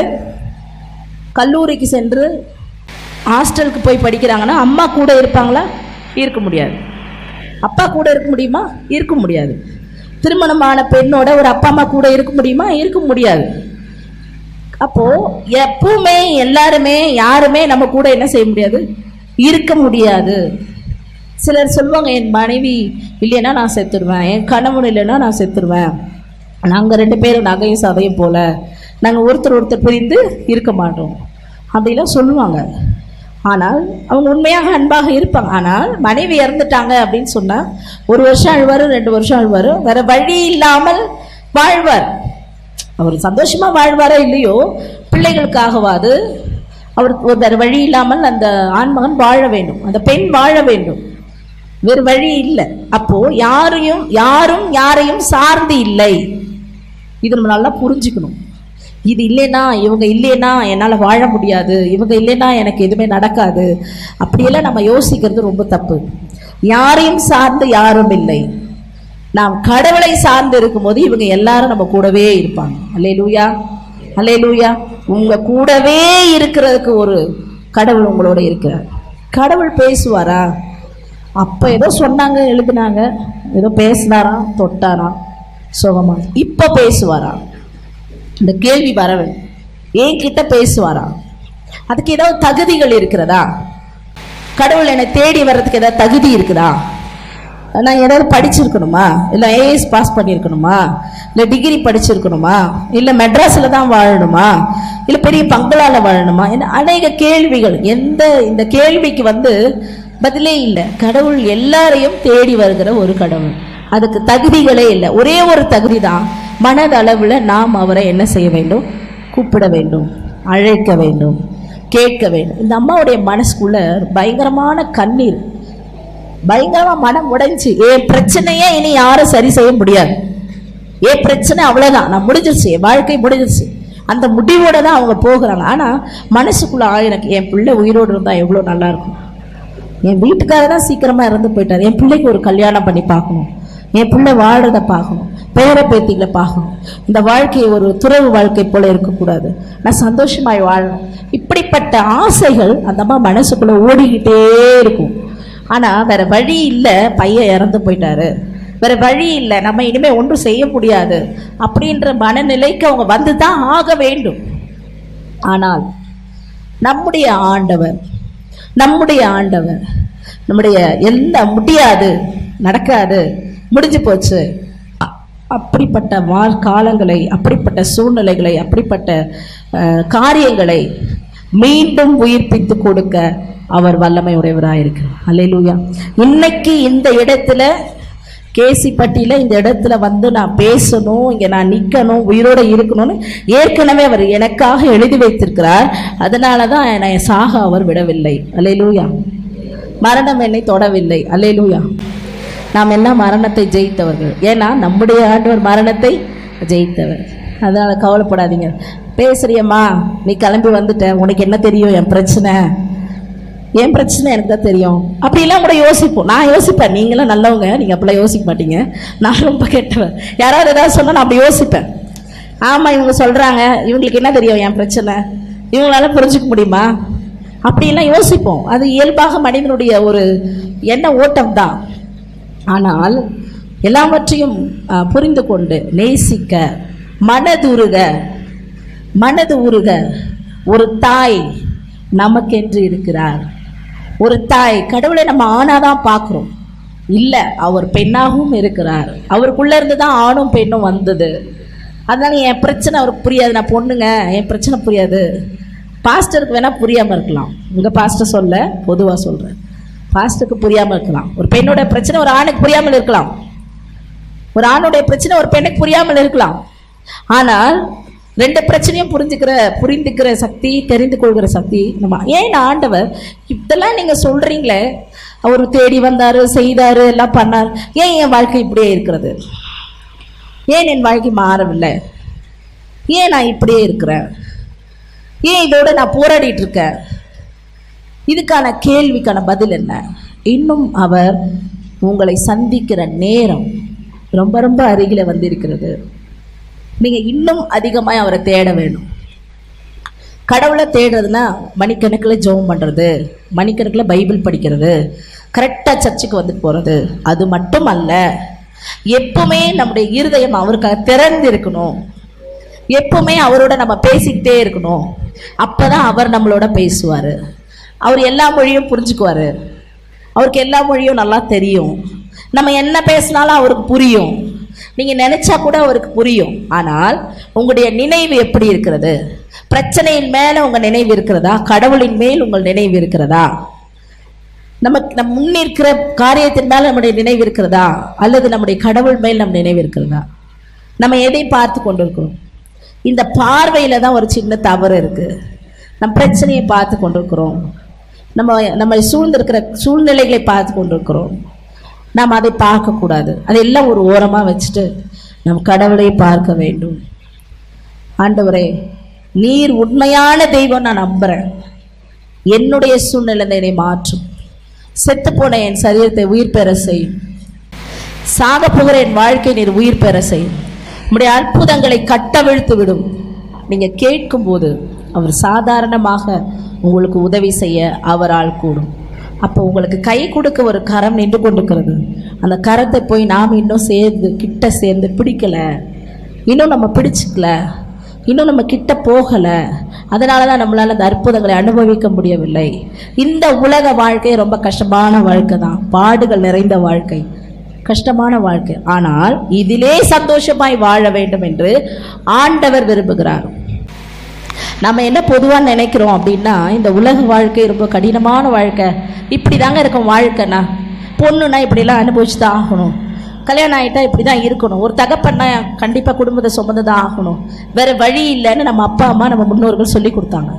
கல்லூரிக்கு சென்று ஹாஸ்டலுக்கு போய் படிக்கிறாங்கன்னா அம்மா கூட இருப்பாங்களா? இருக்க முடியாது. அப்பா கூட இருக்க முடியுமா? இருக்க முடியாது. திருமணமான பெண்ணோட ஒரு அப்பா அம்மா கூட இருக்க முடியுமா? இருக்க முடியாது. அப்போ எப்பவுமே எல்லாருமே யாருமே நம்ம கூட என்ன செய்ய முடியாது? இருக்க முடியாது. சிலர் சொல்லுவாங்க என் மனைவி இல்லைன்னா நான் செத்துருவேன் என் கணவன் இல்லைன்னா நான் செத்துருவேன். நாங்கள் ரெண்டு பேரும் நகையும் சதையும் போல நாங்கள் ஒருத்தர் ஒருத்தர் பிரிந்து இருக்க மாட்டோம். அப்படிலாம் சொல்லுவாங்க. ஆனால் அவங்க உண்மையாக அன்பாக இருப்பாங்க. ஆனால் மனைவி இறந்துட்டாங்க அப்படின்னு சொன்னால் ஒரு வருஷம் அழுவார் ரெண்டு வருஷம் அழுவார் வேற வழி இல்லாமல் வாழ்வார். அவர் சந்தோஷமாக வாழ்வாரோ இல்லையோ பிள்ளைகளுக்காகவாது அவர் ஒரு வழி இல்லாமல் அந்த ஆண்மகன் வாழ வேண்டும் அந்த பெண் வாழ வேண்டும். வேறு வழி இல்லை. அப்போ யாரையும் யாரும் யாரையும் சார்ந்து இல்லை. இது நம்ம நல்லா புரிஞ்சுக்கணும். இது இல்லைன்னா இவங்க இல்லைன்னா என்னால் வாழ முடியாது. இவங்க இல்லைன்னா எனக்கு எதுவுமே நடக்காது. அப்படியெல்லாம் நம்ம யோசிக்கிறது ரொம்ப தப்பு. யாரையும் சார்ந்து யாரும் இல்லை. நாம் கடவுளை சார்ந்து இருக்கும்போது இவங்க எல்லாரும் நம்ம கூடவே இருப்பாங்க. அல்லே லூயா அல்லே லூயா உங்கள் கூடவே இருக்கிறதுக்கு ஒரு கடவுள் உங்களோட இருக்கிறார். கடவுள் பேசுவாரா? அப்போ ஏதோ சொன்னாங்க எழுதினாங்க. ஏதோ பேசினாராம் தொட்டாராம் சுகமா இப்போ பேசுவாரா? இந்த கேள்வி வரவன் வேண்டும் என்கிட்ட பேசுவாரா? அதுக்கு ஏதாவது தகுதிகள் இருக்கிறதா? கடவுள் என்னை தேடி வர்றதுக்கு ஏதாவது தகுதி இருக்குதா? நான் ஏதாவது படிச்சிருக்கணுமா? இல்லை ஏஎஸ் பாஸ் பண்ணியிருக்கணுமா இல்லை டிகிரி படிச்சிருக்கணுமா? இல்லை மெட்ராஸில் தான் வாழணுமா? இல்லை பெரிய பங்களாவில் வாழணுமா? என்ன அநேக கேள்விகள். எந்த இந்த கேள்விக்கு வந்து பதிலே இல்லை. கடவுள் எல்லாரையும் தேடி வருகிற ஒரு கடவுள். அதுக்கு தகுதிகளே இல்லை. ஒரே ஒரு தகுதி தான் மனதளவில் நாம் அவரை என்ன செய்ய வேண்டும்? கூப்பிட வேண்டும். அழைக்க வேண்டும். கேட்க வேண்டும். இந்த அம்மாவுடைய மனசுக்குள்ள பயங்கரமான கண்ணீர். பயங்கரமாக மனம் உடைஞ்சு என் பிரச்சனையே இனி யாரும் சரி செய்ய முடியாது. என் பிரச்சனை அவ்வளோதான் நான் முடிஞ்சிருச்சு. என் வாழ்க்கை முடிஞ்சிருச்சு. அந்த முடிவோட தான் அவங்க போகிறாங்க. ஆனால் மனசுக்குள்ளே ஆ, எனக்கு என் பிள்ளை உயிரோடு இருந்தால் எவ்வளோ நல்லாயிருக்கும் என் வீட்டுக்காக தான் சீக்கிரமா இறந்து போயிட்டார். என் பிள்ளைக்கு ஒரு கல்யாணம் பண்ணி பார்க்கணும். என் பிள்ளை வாழ்றத பார்க்கணும். பேர பேத்திகளை பார்க்கணும். இந்த வாழ்க்கையை ஒரு துறவு வாழ்க்கை போல இருக்கக்கூடாது. நான் சந்தோஷமாய் வாழணும். இப்படிப்பட்ட ஆசைகள் அந்த அம்மா மனசுக்குள்ள ஓடிக்கிட்டே இருக்கும். ஆனால் வேற வழி இல்லை பையன் இறந்து போயிட்டாரு. வேற வழி இல்லை நம்ம இனிமேல் ஒன்றும் செய்ய முடியாது. அப்படின்ற மனநிலைக்கு அவங்க வந்து தான் ஆக வேண்டும். ஆனால் நம்முடைய ஆண்டவர் நம்முடைய ஆண்டவர் நம்முடைய எந்த முடியாது நடக்காது முடிஞ்சு போச்சு. அப்படிப்பட்ட காலங்களை அப்படிப்பட்ட சூழ்நிலைகளை அப்படிப்பட்ட காரியங்களை மீண்டும் உயிர்ப்பித்து கொடுக்க அவர் வல்லமை உடையவராக இருக்கிறார் அல்லேலூயா இன்னைக்கு இந்த இடத்துல கேசிப்பட்டியில் இந்த இடத்துல வந்து நான் பேசணும் இங்கே நான் நிற்கணும் உயிரோடு இருக்கணும்னு ஏற்கனவே அவர் எனக்காக எழுதி வைத்திருக்கிறார். அதனால தான் என்னை சாக அவர் விடவில்லை. அல்லேலூயா. மரணம் என்னை தொடவில்லை. அல்லேலூயா. நாம் என்ன மரணத்தை ஜெயித்தவர்கள்? ஏன்னா நம்முடைய ஆண்டவர் மரணத்தை ஜெயித்தவர். அதனால் கவலைப்படாதீங்க. பேசுறியம்மா நீ கிளம்பி வந்துட்ட. உனக்கு என்ன தெரியும்? என் பிரச்சனை. என் பிரச்சனை எனக்கு தான் தெரியும். அப்படிலாம் கூட யோசிப்போம். நான் யோசிப்பேன். நீங்களாம் நல்லவங்க நீங்கள் அப்படிலாம் யோசிக்க மாட்டீங்க. நான் ரொம்ப கெட்டவன். யாராவது ஏதாவது சொன்னால் நான் அப்படி யோசிப்பேன். ஆமாம் இவங்க சொல்கிறாங்க இவங்களுக்கு என்ன தெரியும் என் பிரச்சனை? இவங்களால புரிஞ்சுக்க முடியுமா? அப்படிலாம் யோசிப்போம். அது இயல்பாக மனிதனுடைய ஒரு எண்ண ஓட்டம் தான். ஆனால் எல்லாவற்றையும் புரிந்து கொண்டு நேசிக்க மனதுருக மனது உருக ஒரு தாய் நமக்கென்று இருக்கிறார். ஒரு தாய் கடவுளை நம்ம ஆணாக தான் பார்க்குறோம். இல்லை அவர் பெண்ணாகவும் இருக்கிறார். அவருக்குள்ளே இருந்து தான் ஆணும் பெண்ணும் வந்தது. அதனால என் பிரச்சனை அவருக்கு புரியாது. நான் பொண்ணுங்க என் பிரச்சனை புரியாது. பாஸ்டருக்கு வேணால் புரியாமல் இருக்கலாம். உங்கள் பாஸ்டர் சொல்ல பொதுவாக சொல்கிறேன் பாஸ்டருக்கு புரியாமல் இருக்கலாம். ஒரு பெண்ணோட பிரச்சனை ஒரு ஆணுக்கு புரியாமல் இருக்கலாம். ஒரு ஆணுடைய பிரச்சனை ஒரு பெண்ணுக்கு புரியாமல் இருக்கலாம். ஆனால் ரெண்டு பிரச்சனையும் புரிஞ்சுக்கிற புரிந்துக்கிற சக்தி தெரிந்து கொள்கிற சக்தி நம்ம. ஏன் ஆண்டவர் இதெல்லாம் நீங்கள் சொல்கிறீங்களே அவர் தேடி வந்தார் செய்தார் எல்லாம் பண்ணார். ஏன் என் வாழ்க்கை இப்படியே இருக்கிறது? ஏன் என் வாழ்க்கை மாறவில்லை? ஏன் நான் இப்படியே இருக்கிறேன்? ஏன் இதோட நான் போராடிட்டு இருக்கேன்? இதுக்கான கேள்விக்கான பதில் என்ன? இன்னும் அவர் உங்களை சந்திக்கிற நேரம் ரொம்ப ரொம்ப அருகில் வந்திருக்கிறது. நீங்கள் இன்னும் அதிகமாக அவரை தேட வேணும். கடவுளை தேடுறதுனா மணிக்கணக்கில் ஜெபம் பண்ணுறது மணிக்கணக்கில் பைபிள் படிக்கிறது கரெக்டாக சர்ச்சுக்கு வந்துட்டு போகிறது அது மட்டும் அல்ல எப்பவுமே நம்முடைய இருதயம் அவருக்காக திறந்து இருக்கணும் எப்பவுமே அவரோட நம்ம பேசிக்கிட்டே இருக்கணும். அப்போ தான் அவர் நம்மளோட பேசுவார். அவர் எல்லா மொழியும் புரிஞ்சுக்குவார். அவருக்கு எல்லா மொழியும் நல்லா தெரியும். நம்ம என்ன பேசினாலும் அவருக்கு புரியும். நீங்கள் நினச்சா கூட அவருக்கு புரியும். ஆனால் உங்களுடைய நினைவு எப்படி இருக்கிறது? பிரச்சனையின் மேலே உங்கள் நினைவு இருக்கிறதா? கடவுளின் மேல் உங்கள் நினைவு இருக்கிறதா? நமக்கு நம் முன்னிருக்கிற காரியத்தின் மேல் நம்முடைய நினைவு இருக்கிறதா? அல்லது நம்முடைய கடவுள் மேல் நம் நினைவு இருக்கிறதா? நம்ம எதை பார்த்து கொண்டிருக்கிறோம். இந்த பார்வையில் தான் ஒரு சின்ன தவறு இருக்குது நம் பிரச்சனையை பார்த்து கொண்டிருக்கிறோம். நம்ம நம்மை சூழ்ந்திருக்கிற சூழ்நிலைகளை பார்த்து கொண்டிருக்கிறோம். நாம் அதை பார்க்கக்கூடாது. அதெல்லாம் ஒரு ஓரமாக வச்சுட்டு நம் கடவுளை பார்க்க வேண்டும். ஆண்டவரே நீர் உண்மையான தெய்வம் நான் நம்புகிறேன் என்னுடைய சூழ்நிலை என்னை மாற்றும் செத்துப்போன என் சரீரத்தை உயிர் பெற செய்யும் சாக போகிற என் வாழ்க்கை நீர் உயிர் பெற செய்யும் நம்முடைய அற்புதங்களை கட்டவிழ்த்து விடும். நீங்கள் கேட்கும்போது அவர் சாதாரணமாக உங்களுக்கு உதவி செய்ய அவரால் கூடும். அப்போ உங்களுக்கு கை கொடுக்க ஒரு கரம் நின்று கொண்டிருக்கிறது. அந்த கரத்தை போய் நாம் இன்னும் சேர்ந்து கிட்ட சேர்ந்து பிடிக்கல. இன்னும் நம்ம பிடிச்சிக்கல. இன்னும் நம்ம கிட்ட போகலை. அதனால தான் நம்மளால் அந்த அற்புதங்களை அனுபவிக்க முடியவில்லை. இந்த உலக வாழ்க்கை ரொம்ப கஷ்டமான வாழ்க்கை தான் பாடுகள் நிறைந்த வாழ்க்கை. கஷ்டமான வாழ்க்கை. ஆனால் இதிலே சந்தோஷமாய் வாழ வேண்டும் என்று ஆண்டவர் விரும்புகிறார். நம்ம என்ன பொதுவாக நினைக்கிறோம் அப்படின்னா இந்த உலக வாழ்க்கை ரொம்ப கடினமான வாழ்க்கை. இப்படி தாங்க இருக்கும் வாழ்க்கைனா பொண்ணுனா இப்படிலாம் அனுபவிச்சு தான் ஆகணும். கல்யாணம் ஆகிட்டா இப்படி தான் இருக்கணும். ஒரு தகப்பன்னா கண்டிப்பாக குடும்பத்தை சுமந்து தான் ஆகணும். வேறு வழி இல்லைன்னு நம்ம அப்பா அம்மா நம்ம முன்னோர்கள் சொல்லி கொடுத்தாங்க.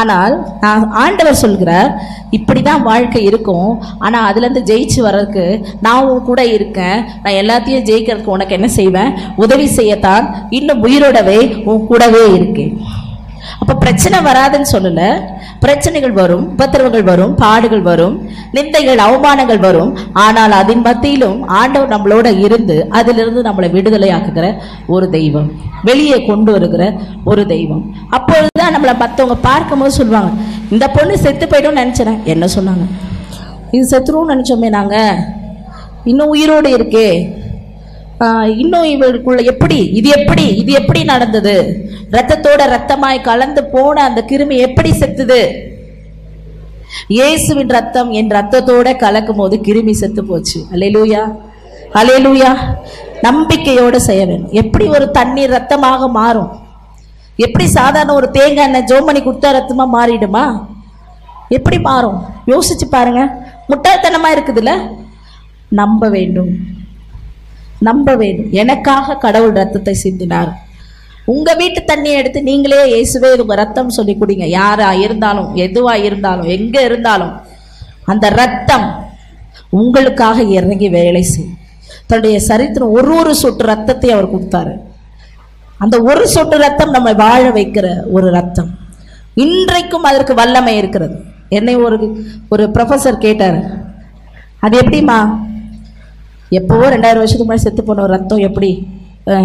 ஆனால் நான் ஆண்டவர் சொல்கிறார் இப்படி தான் வாழ்க்கை இருக்கும். ஆனால் அதுலேருந்து ஜெயிச்சு வர்றதுக்கு நான் உன் கூட இருக்கேன். நான் எல்லாத்தையும் ஜெயிக்கிறதுக்கு உனக்கு என்ன செய்வேன்? உதவி செய்யத்தான். இன்னும் உயிரோடவே உன் கூடவே இருக்கேன். அப்போ பிரச்சனை வராதுன்னு சொல்லல. பிரச்சனைகள் வரும் உபத்திரவங்கள் வரும் பாடுகள் வரும் நிந்தைகள் அவமானங்கள் வரும். ஆனால் அதன் மத்தியிலும் ஆண்டவர் நம்மளோட இருந்து அதிலிருந்து நம்மளை விடுதலையாக்குகிற ஒரு தெய்வம். வெளியே கொண்டு வருகிற ஒரு தெய்வம். அப்பொழுதுதான் நம்மளை மற்றவங்க பார்க்கும்போது சொல்லுவாங்க இந்த பொண்ணு செத்து போய்டும் நினச்சினேன் என்ன சொன்னாங்க. இது செத்துருவோம்னு நினச்சோமே நாங்கள் இன்னும் உயிரோடு இருக்கே. இன்னும் இவருக்குள்ள எப்படி இது எப்படி இது எப்படி நடந்தது? ரத்தத்தோட ரத்தமாய் கலந்து போன அந்த கிருமி எப்படி செத்துது? இயேசுவின் ரத்தம் என் ரத்தத்தோட கலக்கும் போது கிருமி செத்து போச்சு. அலையலூயா அலையலூயா நம்பிக்கையோடு செய்ய வேணும் எப்படி ஒரு தண்ணீர் ரத்தமாக மாறும்? எப்படி சாதாரண ஒரு தேங்காய் எண்ணெய் ஜோமணி கொடுத்தா ரத்தமாக மாறிடுமா? எப்படி மாறும்? யோசிச்சு பாருங்க. முட்டாள்தனமாக இருக்குதுல்ல? நம்ப வேண்டும். நம்ப வேண்டும். எனக்காக கடவுள் ரத்தத்தை சிந்தினார். உங்க வீட்டு தண்ணியை எடுத்து நீங்களே இயேசுவே இது உங்க ரத்தம் சொல்லி குடிங்க. யாரா இருந்தாலும் எதுவா இருந்தாலும் எங்க இருந்தாலும் அந்த ரத்தம் உங்களுக்காக இறங்கி வேலை செய்யும் தன்னுடைய சரித்திரம் ஒரு ஒரு சொட்டு ரத்தத்தை அவர் கொடுத்தாரு. அந்த ஒரு சொட்டு ரத்தம் நம்மை வாழ வைக்கிற ஒரு ரத்தம். இன்றைக்கும் அதற்கு வல்லமை இருக்கிறது. என்னை ஒரு ஒரு ப்ரொஃபஸர் கேட்டார். அது எப்படிம்மா? எப்போவோ ரெண்டாயிரம் வருஷத்துக்கு முன்னாடி செத்து போன ஒரு ரத்தம் எப்படி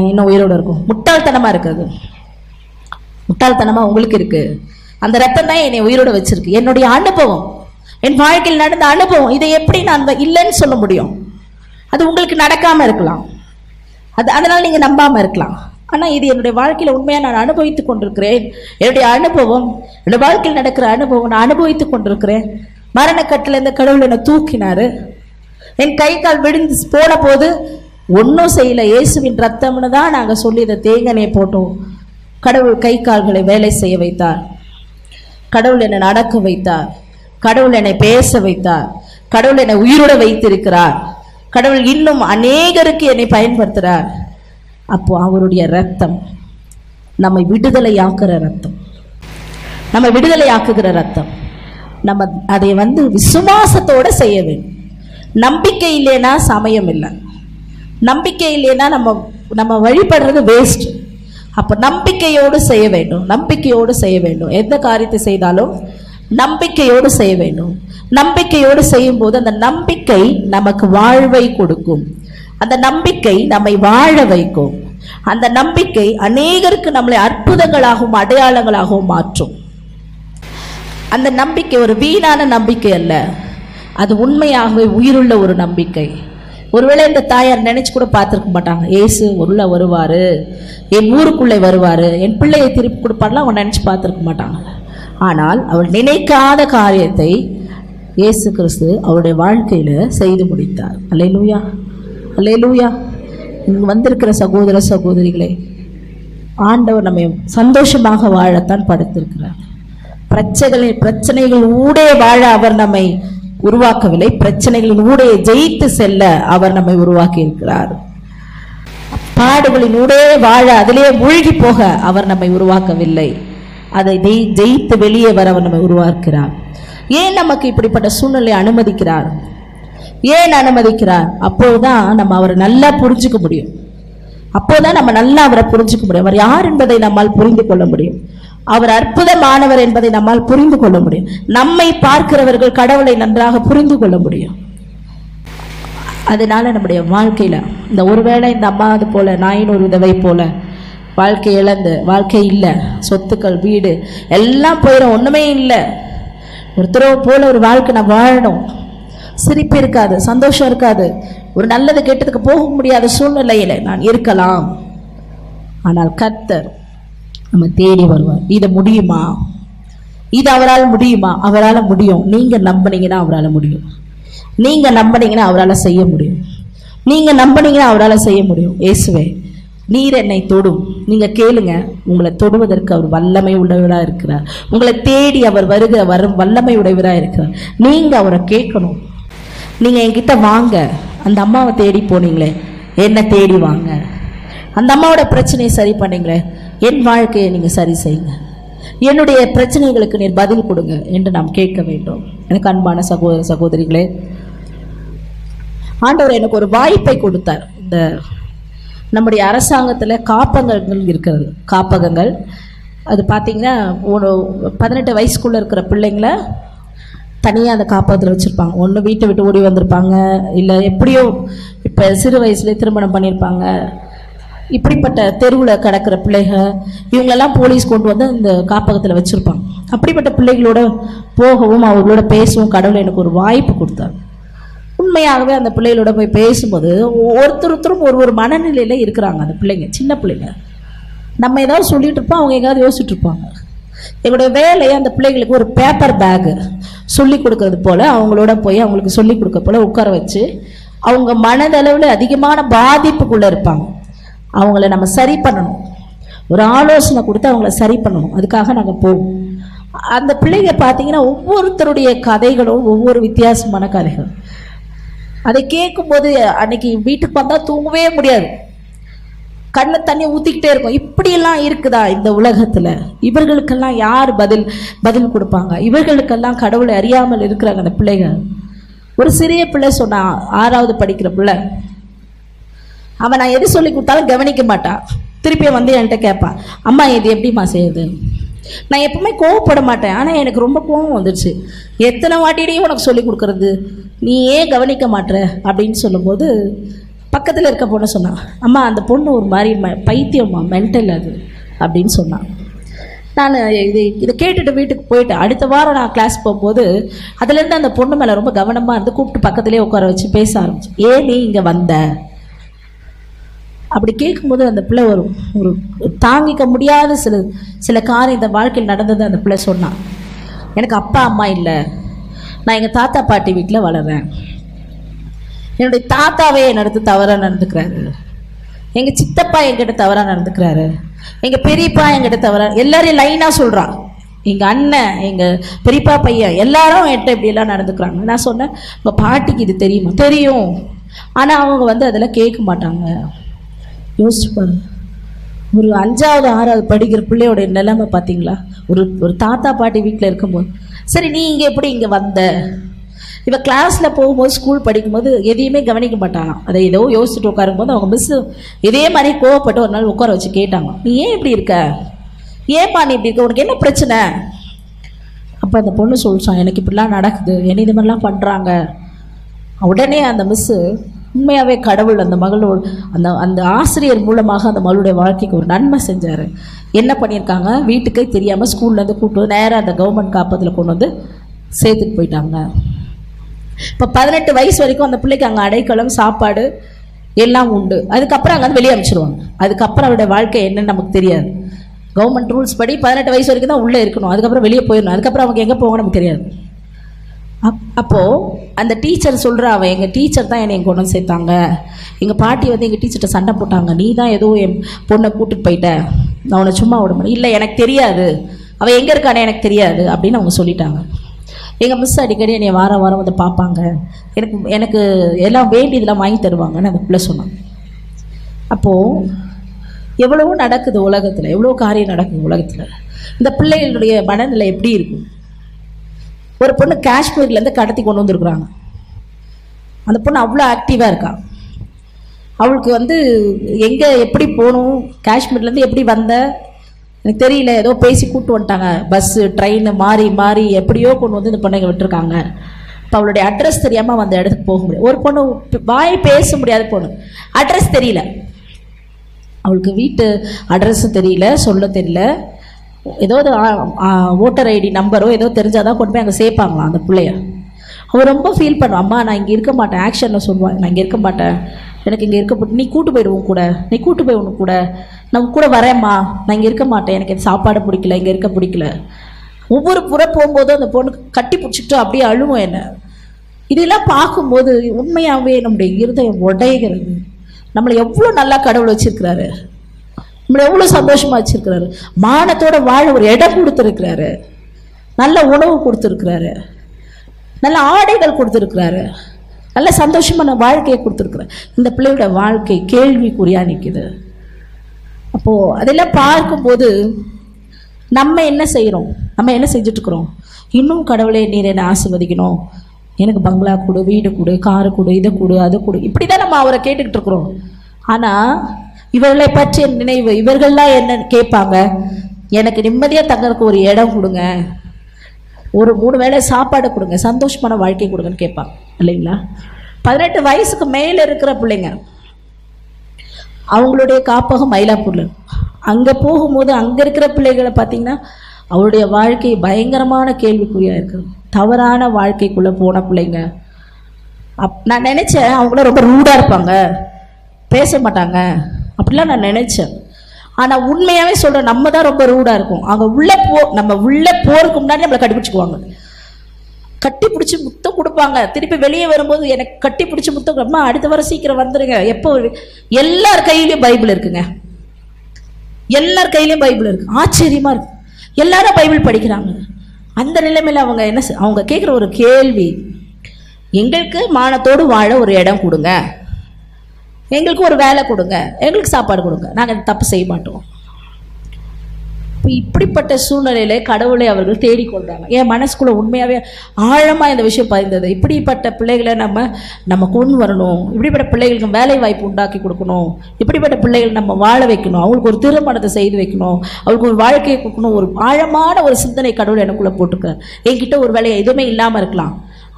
இன்னும் உயிரோடு இருக்கும்? முட்டாள்தனமாக இருக்குது. முட்டாள்தனமாக உங்களுக்கு இருக்குது அந்த ரத்தம் தான் என்னை உயிரோட வச்சிருக்கு. என்னுடைய அனுபவம் என் வாழ்க்கையில் நடந்த அனுபவம் இதை எப்படி நான் இல்லைன்னு சொல்ல முடியும். அது உங்களுக்கு நடக்காமல் இருக்கலாம். அது அதனால் நீங்கள் நம்பாமல் இருக்கலாம். ஆனால் இது என்னுடைய வாழ்க்கையில் உண்மையாக நான் அனுபவித்துக் கொண்டிருக்கிறேன். என்னுடைய அனுபவம் என்னுடைய வாழ்க்கையில் நடக்கிற அனுபவம் நான் அனுபவித்துக் கொண்டிருக்கிறேன். மரணக்கட்டில் இந்த கடவுள் என்னை தூக்கினார். என் கை கால் விடுந்து போன போது ஒன்றும் செய்யல இயேசுவின் ரத்தம்னு தான் நாங்கள் சொல்லி இதை தேங்கனையை போட்டோம். கடவுள் கை கால்களை வேலை செய்ய வைத்தார். கடவுள் என்னை நடக்க வைத்தார். கடவுள் என்னை பேச வைத்தார். கடவுள் என்னை உயிரோட வைத்திருக்கிறார். கடவுள் இன்னும் அநேகருக்கு என்னை பயன்படுத்துகிறார். அப்போ அவருடைய ரத்தம் நம்மை விடுதலையாக்குற ரத்தம். நம்ம விடுதலையாக்குகிற ரத்தம். நம்ம அதை வந்து விசுவாசத்தோடு செய்ய வேண்டும். நம்பிக்கை இல்லைன்னா சமயம் இல்லை நம்பிக்கை இல்லைன்னா நம்ம நம்ம வழிபடுறது வேஸ்ட் அப்போ நம்பிக்கையோடு செய்ய வேண்டும். நம்பிக்கையோடு செய்ய வேண்டும். எந்த காரியத்தை செய்தாலும் நம்பிக்கையோடு செய்ய வேண்டும். நம்பிக்கையோடு செய்யும்போது அந்த நம்பிக்கை நமக்கு வாழ்வை கொடுக்கும். அந்த நம்பிக்கை நம்மை வாழ வைக்கும். அந்த நம்பிக்கை அநேகருக்கு நம்மளை அற்புதங்களாகவும் அடையாளங்களாகவும் மாற்றும். அந்த நம்பிக்கை ஒரு வீணான நம்பிக்கை அல்ல. அது உண்மையாகவே உயிருள்ள ஒரு நம்பிக்கை. ஒருவேளை இந்த தாயார் நினைச்சு கூட பார்த்துருக்க மாட்டாங்க. ஏசு உள்ள வருவாரு. என் ஊருக்குள்ளே வருவாரு. என் பிள்ளையை திருப்பி கொடுப்பார்லாம் அவன் நினச்சி பார்த்துருக்க மாட்டாங்க. ஆனால் அவள் நினைக்காத காரியத்தை இயேசு கிறிஸ்து அவருடைய வாழ்க்கையில் செய்து முடித்தார். அல்லே லூயா அல்லே லூயா இங்கு வந்திருக்கிற சகோதர சகோதரிகளே ஆண்டவர் நம்மை சந்தோஷமாக வாழத்தான் படுத்திருக்கிறார். பிரச்சனை பிரச்சனைகள் ஊடே வாழ அவர் நம்மை உருவாக்கவில்லை. பிரச்சனைகளின் ஊடே ஜெயித்து செல்ல அவர் நம்மை உருவாக்கி இருக்கிறார் பாடுகளின் ஊடே வாழ அதிலே மூழ்கி போக அவர் நம்மை உருவாக்கவில்லை. அதை ஜெயித்து வெளியே வர அவர் நம்மை உருவாக்குகிறார். ஏன் நமக்கு இப்படிப்பட்ட சூழ்நிலை அனுமதிக்கிறார்? ஏன் அனுமதிக்கிறார்? அப்போதுதான் நம்ம அவரை நல்லா புரிஞ்சுக்க முடியும். அப்போதான் நம்ம நல்லா அவரை புரிஞ்சுக்க முடியும். அவர் யார் என்பதை நம்மால் புரிந்து கொள்ள முடியும். அவர் அற்புதமானவர் என்பதை நம்மால் புரிந்து கொள்ள முடியும். நம்மை பார்க்கிறவர்கள் கடவுளை நன்றாக புரிந்து கொள்ள முடியும். அதனால நம்முடைய வாழ்க்கையில இந்த ஒருவேளை இந்த அம்மா அது போல நாயின் ஒரு விதவை போல வாழ்க்கை இழந்து வாழ்க்கை இல்லை சொத்துக்கள் வீடு எல்லாம் போயிடும் ஒன்றுமே இல்லை. ஒருத்தரவை போல ஒரு வாழ்க்கை நான் வாழணும். சிரிப்பு இருக்காது சந்தோஷம் இருக்காது. ஒரு நல்லது கெட்டதுக்கு போக முடியாத சூழ்நிலையில் நான் இருக்கலாம். ஆனால் கர்த்தர் நம்ம தேடி வருவார் இதை முடியுமா? இது அவரால் முடியுமா? அவரால் முடியும். நீங்கள் நம்பினீங்கன்னா அவரால் முடியும். நீங்கள் நம்பினீங்கன்னா அவரால் செய்ய முடியும். நீங்கள் நம்பினீங்கன்னா அவரால் செய்ய முடியும். இயேசுவே நீர் என்னை தொடும். நீங்கள் கேளுங்க. உங்களை தொடுவதற்கு அவர் வல்லமை உள்ளவராக இருக்கிறார். உங்களை தேடி அவர் வருகிற வரும் வல்லமை உடையவராக இருக்கிறார். நீங்கள் அவரை கேட்கணும். நீங்கள் என்கிட்ட வாங்க. அந்த அம்மாவை தேடி போனீங்களே. என்னை தேடி வாங்க. அந்த அம்மாவோட பிரச்சனையை சரி பண்ணீங்களே. என் வாழ்க்கையை நீங்கள் சரி செய்யுங்க. என்னுடைய பிரச்சனைகளுக்கு நீர் பதில் கொடுங்க என்று நாம் கேட்க வேண்டும். எனக்கு அன்பான சகோதர சகோதரிகளே ஆண்டவர் எனக்கு ஒரு வாய்ப்பை கொடுத்தார். இந்த நம்முடைய அரசாங்கத்தில் காப்பகங்கள் இருக்கிறது. காப்பகங்கள் அது பார்த்திங்கன்னா பதினெட்டு வயசுக்குள்ளே இருக்கிற பிள்ளைங்கள தனியாக அந்த காப்பகத்தில் வச்சுருப்பாங்க. ஒன்று வீட்டை விட்டு ஓடி வந்திருப்பாங்க இல்லை எப்படியோ இப்போ சிறு வயசுலேயே திருமணம் பண்ணியிருப்பாங்க இப்படிப்பட்ட தெருவில் கிடக்கிற பிள்ளைகள் இவங்களெல்லாம் போலீஸ் கொண்டு வந்து இந்த காப்பகத்தில் வச்சுருப்பாங்க. அப்படிப்பட்ட பிள்ளைகளோட போகவும் அவர்களோட பேசவும் கடவுள் எனக்கு ஒரு வாய்ப்பு கொடுத்தாரு. உண்மையாகவே அந்த பிள்ளைகளோட போய் பேசும்போது ஒருத்தர் ஒருத்தரும் ஒரு ஒரு மனநிலையில் இருக்கிறாங்க அந்த பிள்ளைங்க சின்ன பிள்ளைங்க. நம்ம ஏதாவது சொல்லிட்டு இருப்போம் அவங்க எங்கேயாவது யோசிச்சுட்டு இருப்பாங்க. எங்களுடைய வேலையை அந்த பிள்ளைகளுக்கு ஒரு பேப்பர் பேக்கு சொல்லி கொடுக்கறது போல் அவங்களோட போய் அவங்களுக்கு சொல்லி கொடுக்க போல் உட்கார வச்சு அவங்க மனதளவில் அதிகமான பாதிப்புக்குள்ளே இருப்பாங்க. அவங்கள நம்ம சரி பண்ணணும். ஒரு ஆலோசனை கொடுத்து அவங்கள சரி பண்ணணும். அதுக்காக நாங்கள் போவோம். அந்த பிள்ளைங்க பார்த்தீங்கன்னா ஒவ்வொருத்தருடைய கதைகளும் ஒவ்வொரு வித்தியாசமான கதைகள். அதை கேட்கும்போது அன்னைக்கு வீட்டுக்கு வந்தால் தூங்கவே முடியாது. கண்ணில் தண்ணி ஊற்றிக்கிட்டே இருக்கும். இப்படியெல்லாம் இருக்குதா இந்த உலகத்தில்? இவர்களுக்கெல்லாம் யார் பதில் பதில் கொடுப்பாங்க? இவர்களுக்கெல்லாம் கடவுளை அறியாமல் இருக்கிறாங்க அந்த பிள்ளைகள். ஒரு சிறிய பிள்ளை சொன்னா ஆறாவது படிக்கிற பிள்ளை அவன் நான் எது சொல்லி கொடுத்தாலும் கவனிக்க மாட்டான் திருப்பி வந்து என்கிட்ட கேட்பான் அம்மா இது எப்படிம்மா செய்யுது? நான் எப்பவுமே கோவப்பட மாட்டேன். ஆனால் எனக்கு ரொம்ப கோவம் வந்துடுச்சு எத்தனை வாட்டிடையும் உனக்கு சொல்லி கொடுக்குறது? நீ ஏன் கவனிக்க மாட்ற? அப்படின்னு சொல்லும்போது பக்கத்தில் இருக்க பொண்ணு சொன்னான் அம்மா அந்த பொண்ணு ஒரு மாதிரி ம பைத்தியம்மா மென்டல் அது அப்படின்னு சொன்னான் நான் இது இதை கேட்டுட்டு வீட்டுக்கு போயிட்டேன் அடுத்த வாரம் நான் கிளாஸ் போகும்போது அதுலேருந்து அந்த பொண்ணு மேலே ரொம்ப கவனமாக இருந்து கூப்பிட்டு பக்கத்துலேயே உட்கார வச்சு பேச ஆரம்பிச்சு ஏன் நீ இங்கே வந்த? அப்படி கேட்கும்போது அந்த பிள்ளை ஒரு ஒரு தாங்கிக்க முடியாத சில சில காரியம் இந்த வாழ்க்கையில் நடந்தது அந்த பிள்ளை சொன்னான் எனக்கு அப்பா அம்மா இல்லை. நான் எங்கள் தாத்தா பாட்டி வீட்டில் வளர்றேன். என்னுடைய தாத்தாவே என்னிடத்து தவறாக நடந்துக்கிறாரு. எங்கள் சித்தப்பா என்கிட்ட தவறாக நடந்துக்கிறாரு. எங்கள் பெரியப்பா என்கிட்ட தவறாக எல்லாரையும் லைனாக சொல்கிறான் எங்கள் அண்ணன் எங்கள் பெரியப்பா பையன் எல்லாரும் என்கிட்ட இப்படியெல்லாம் நடந்துக்கிறாங்க. நான் சொன்னேன் உங்கள் பாட்டிக்கு இது தெரியுமா? தெரியும். ஆனால் அவங்க வந்து அதெல்லாம் கேட்க மாட்டாங்க. யோசிச்சு பாருங்க ஒரு அஞ்சாவது ஆறாவது படிக்கிற பிள்ளையோட நிலைமை பார்த்தீங்களா? ஒரு ஒரு தாத்தா பாட்டி வீட்டில் இருக்கும்போது சரி நீ இங்கே எப்படி இங்கே வந்த? இப்போ கிளாஸில் போகும்போது ஸ்கூல் படிக்கும்போது எதையுமே கவனிக்க மாட்டானா அதை ஏதோ யோசிச்சுட்டு உட்காரும்போது அவங்க மிஸ் இதே மாதிரி கோவப்பட்டு ஒரு நாள் உட்கார வச்சு கேட்டாங்க நீ ஏன் இப்படி இருக்க? ஏன்பா நீ இப்படி இருக்க? உனக்கு என்ன பிரச்சனை? அப்போ அந்த பொண்ணு சொல்லிச்சான் எனக்கு இப்படிலாம் நடக்குது. என்ன இது மாதிரிலாம் பண்ணுறாங்க உடனே அந்த மிஸ்ஸு உண்மையாகவே கடவுள் அந்த மகளோட அந்த அந்த ஆசிரியர் மூலமாக அந்த மகளுடைய வாழ்க்கைக்கு ஒரு நன்மை செஞ்சார். என்ன பண்ணியிருக்காங்க? வீட்டுக்கே தெரியாமல் ஸ்கூல்லேருந்து கூப்பிட்டு வந்து நேராக அந்த கவர்மெண்ட் காப்பத்தில் கொண்டு வந்து சேர்த்துட்டு போயிட்டாங்க. இப்போ பதினெட்டு வயசு வரைக்கும் அந்த பிள்ளைக்கு அங்கே அடைக்கலம் சாப்பாடு எல்லாம் உண்டு. அதுக்கப்புறம் அங்கே வந்து வெளியே அமைச்சிருவாங்க அதுக்கப்புறம் அவருடைய வாழ்க்கை என்னன்னு நமக்கு தெரியாது. கவர்மெண்ட் ரூல்ஸ் படி பதினெட்டு வயசு வரைக்கும் தான் உள்ளே இருக்கணும். அதுக்கப்புறம் வெளியே போயிடணும். அதுக்கப்புறம் அவங்க எங்கே போவாங்க நமக்கு தெரியாது. அப்போது அந்த டீச்சர் சொல்கிற அவன் எங்கள் டீச்சர் தான் என்னை கொண்டு வந்து சேர்த்தாங்க. எங்கள் பாட்டி வந்து எங்கள் டீச்சர்கிட்ட சண்டை போட்டாங்க. நீ தான் ஏதோ என் பொண்ணை கூட்டிகிட்டு போயிட்ட. நான் உன்னை சும்மா விட முடியும் இல்லை எனக்கு தெரியாது. அவள் எங்கே இருக்கானே எனக்கு தெரியாது. அப்படின்னு அவங்க சொல்லிட்டாங்க. எங்கள் மிஸ் அடிக்கடி என்னை வாரம் வாரம் வந்து பார்ப்பாங்க. எனக்கு எனக்கு எல்லாம் வேண்டியதெல்லாம் வாங்கி தருவாங்கன்னு அந்த பிள்ளை சொன்னான். அப்போது எவ்வளவோ நடக்குது உலகத்தில். எவ்வளோ காரியம் நடக்குது உலகத்தில். இந்த பிள்ளைகளுடைய மனநிலை எப்படி இருக்கும்? ஒரு பொண்ணு காஷ்மீர்லேருந்து கடத்தி கொண்டு வந்திருக்குறாங்க. அந்த பொண்ணு அவ்வளோ ஆக்டிவாக இருக்கா? அவளுக்கு வந்து எங்கே எப்படி போகணும்? காஷ்மீர்லேருந்து எப்படி வந்த? எனக்கு தெரியல. ஏதோ பேசி கூப்பிட்டு வந்துட்டாங்க. பஸ்ஸு ட்ரெயின் மாறி மாறி எப்படியோ கொண்டு வந்து இந்த பொண்ணுங்க விட்டுருக்காங்க. இப்போ அவளுடைய அட்ரஸ் தெரியாமல் அந்த இடத்துக்கு போக முடியாது ஒரு பொண்ணு வாய் பேச முடியாத பொண்ணு. அட்ரஸ் தெரியல. அவளுக்கு வீட்டு அட்ரஸும் தெரியல சொல்ல தெரியல. ஏதோ ஓட்டர் ஐடி நம்பரோ ஏதோ தெரிஞ்சாதான் கொண்டு போய் அங்கே சேர்ப்பாங்களாம் அந்த பிள்ளைய. அவள் ரொம்ப ஃபீல் பண்ணுவான் அம்மா நான் இங்கே இருக்க மாட்டேன். ஆக்ஷனில் சொல்லுவாள் நான் இங்கே இருக்க மாட்டேன். எனக்கு இங்கே இருக்க போட்டு நீ கூட்டு போயிடுவோம் கூட. நீ கூட்டு போய் உனக்கு கூட. நான் கூட வரேம்மா. நான் இங்கே இருக்க மாட்டேன். எனக்கு இந்த சாப்பாடு பிடிக்கல. இங்கே இருக்க பிடிக்கல. ஒவ்வொரு புற போகும்போதும் அந்த பொண்ணு கட்டி பிடிச்சிட்டு அப்படியே அழுவும் என்ன. இதெல்லாம் பார்க்கும்போது உண்மையாகவே நம்முடைய இருதயம் உடைகிறது. நம்மளை எவ்வளோ நல்லா கடவுள் வச்சிருக்கிறாரு. நம்மளை எவ்வளோ சந்தோஷமாக வச்சுருக்கிறாரு? மானத்தோட வாழ ஒரு இடம் கொடுத்துருக்கிறாரு. நல்ல உணவு கொடுத்துருக்கிறாரு. நல்ல ஆடைகள் கொடுத்துருக்கிறாரு. நல்ல சந்தோஷமான வாழ்க்கையை கொடுத்துருக்குறாரு. இந்த பிள்ளையோட வாழ்க்கை கேள்விக்குறியாக நிற்கிது அப்போது அதெல்லாம் பார்க்கும்போது நம்ம என்ன செய்கிறோம் நம்ம என்ன செஞ்சுட்ருக்குறோம் இன்னும் கடவுளே நீர் என்னை ஆசிர்வதிக்கணும். எனக்கு பங்களா கொடு வீடு கொடு காரு கொடு இதை கொடு அதை கொடு. இப்படி தான் நம்ம அவரை கேட்டுக்கிட்டு இருக்கிறோம். ஆனால் இவர்களை பற்றிய நினைவு இவர்கள்லாம் என்ன கேட்பாங்க? எனக்கு நிம்மதியாக தங்கறதுக்கு ஒரு இடம் கொடுங்க. ஒரு மூணு வேளை சாப்பாடு கொடுங்க சந்தோஷமான வாழ்க்கை கொடுங்கன்னு கேட்பாங்க இல்லைங்களா? பதினெட்டு வயசுக்கு மேலே இருக்கிற பிள்ளைங்க அவங்களுடைய காப்பகம் மயிலாப்பூரில். அங்கே போகும்போது அங்கே இருக்கிற பிள்ளைகளை பார்த்தீங்கன்னா அவருடைய வாழ்க்கை பயங்கரமான கேள்விக்குறியாக இருக்குது. தவறான வாழ்க்கைக்குள்ளே போன பிள்ளைங்க. அப் நான் நினச்சேன் அவங்கள ரொம்ப ரூடாக இருப்பாங்க. பேச மாட்டாங்க. அப்படிலாம் நான் நினச்சேன். ஆனால் உண்மையாகவே சொல்கிறேன் நம்ம தான் ரொம்ப ரூடாக இருக்கும். அங்கே உள்ளே போ நம்ம உள்ளே போகிறதுக்கு முன்னாடி நம்மளை கண்டுபிடிச்சிக்குவாங்க கட்டி பிடிச்சி முத்தம் கொடுப்பாங்க. திருப்பி வெளியே வரும்போது எனக்கு கட்டி பிடிச்சி முத்தம் அம்மா அடுத்த வாரம் சீக்கிரம் வந்துடுங்க எப்போ எல்லார் கையிலையும் பைபிள் இருக்குங்க. எல்லார் கையிலையும் பைபிள் இருக்கு. ஆச்சரியமாக இருக்கு. எல்லாரும் பைபிள் படிக்கிறாங்க. அந்த நிலைமையில் அவங்க என்ன அவங்க கேட்குற ஒரு கேள்வி எங்களுக்கு மானத்தோடு வாழ ஒரு இடம் கொடுங்க. எங்களுக்கு ஒரு வேலை கொடுங்க. எங்களுக்கு சாப்பாடு கொடுங்க. நாங்கள் தப்பு செய்ய மாட்டோம். இப்போ இப்படிப்பட்ட சூழ்நிலையில கடவுளை அவர்கள் தேடிக்கொள்றாங்க என் மனசுக்குள்ள உண்மையாகவே ஆழமாக இந்த விஷயம் பதிந்தது. இப்படிப்பட்ட பிள்ளைகளை நம்ம நம்ம கொண்டு வரணும். இப்படிப்பட்ட பிள்ளைகளுக்கு வேலை வாய்ப்பு உண்டாக்கி கொடுக்கணும். இப்படிப்பட்ட பிள்ளைகள் நம்ம வாழ வைக்கணும். அவங்களுக்கு ஒரு திருமணத்தை செய்து வைக்கணும். அவங்களுக்கு ஒரு வாழ்க்கையை கொடுக்கணும். ஒரு ஆழமான ஒரு சிந்தனை கடவுள் எனக்குள்ளே போட்டுக்க என்கிட்ட ஒரு வேலையை? எதுவுமே இல்லாமல் இருக்கலாம்.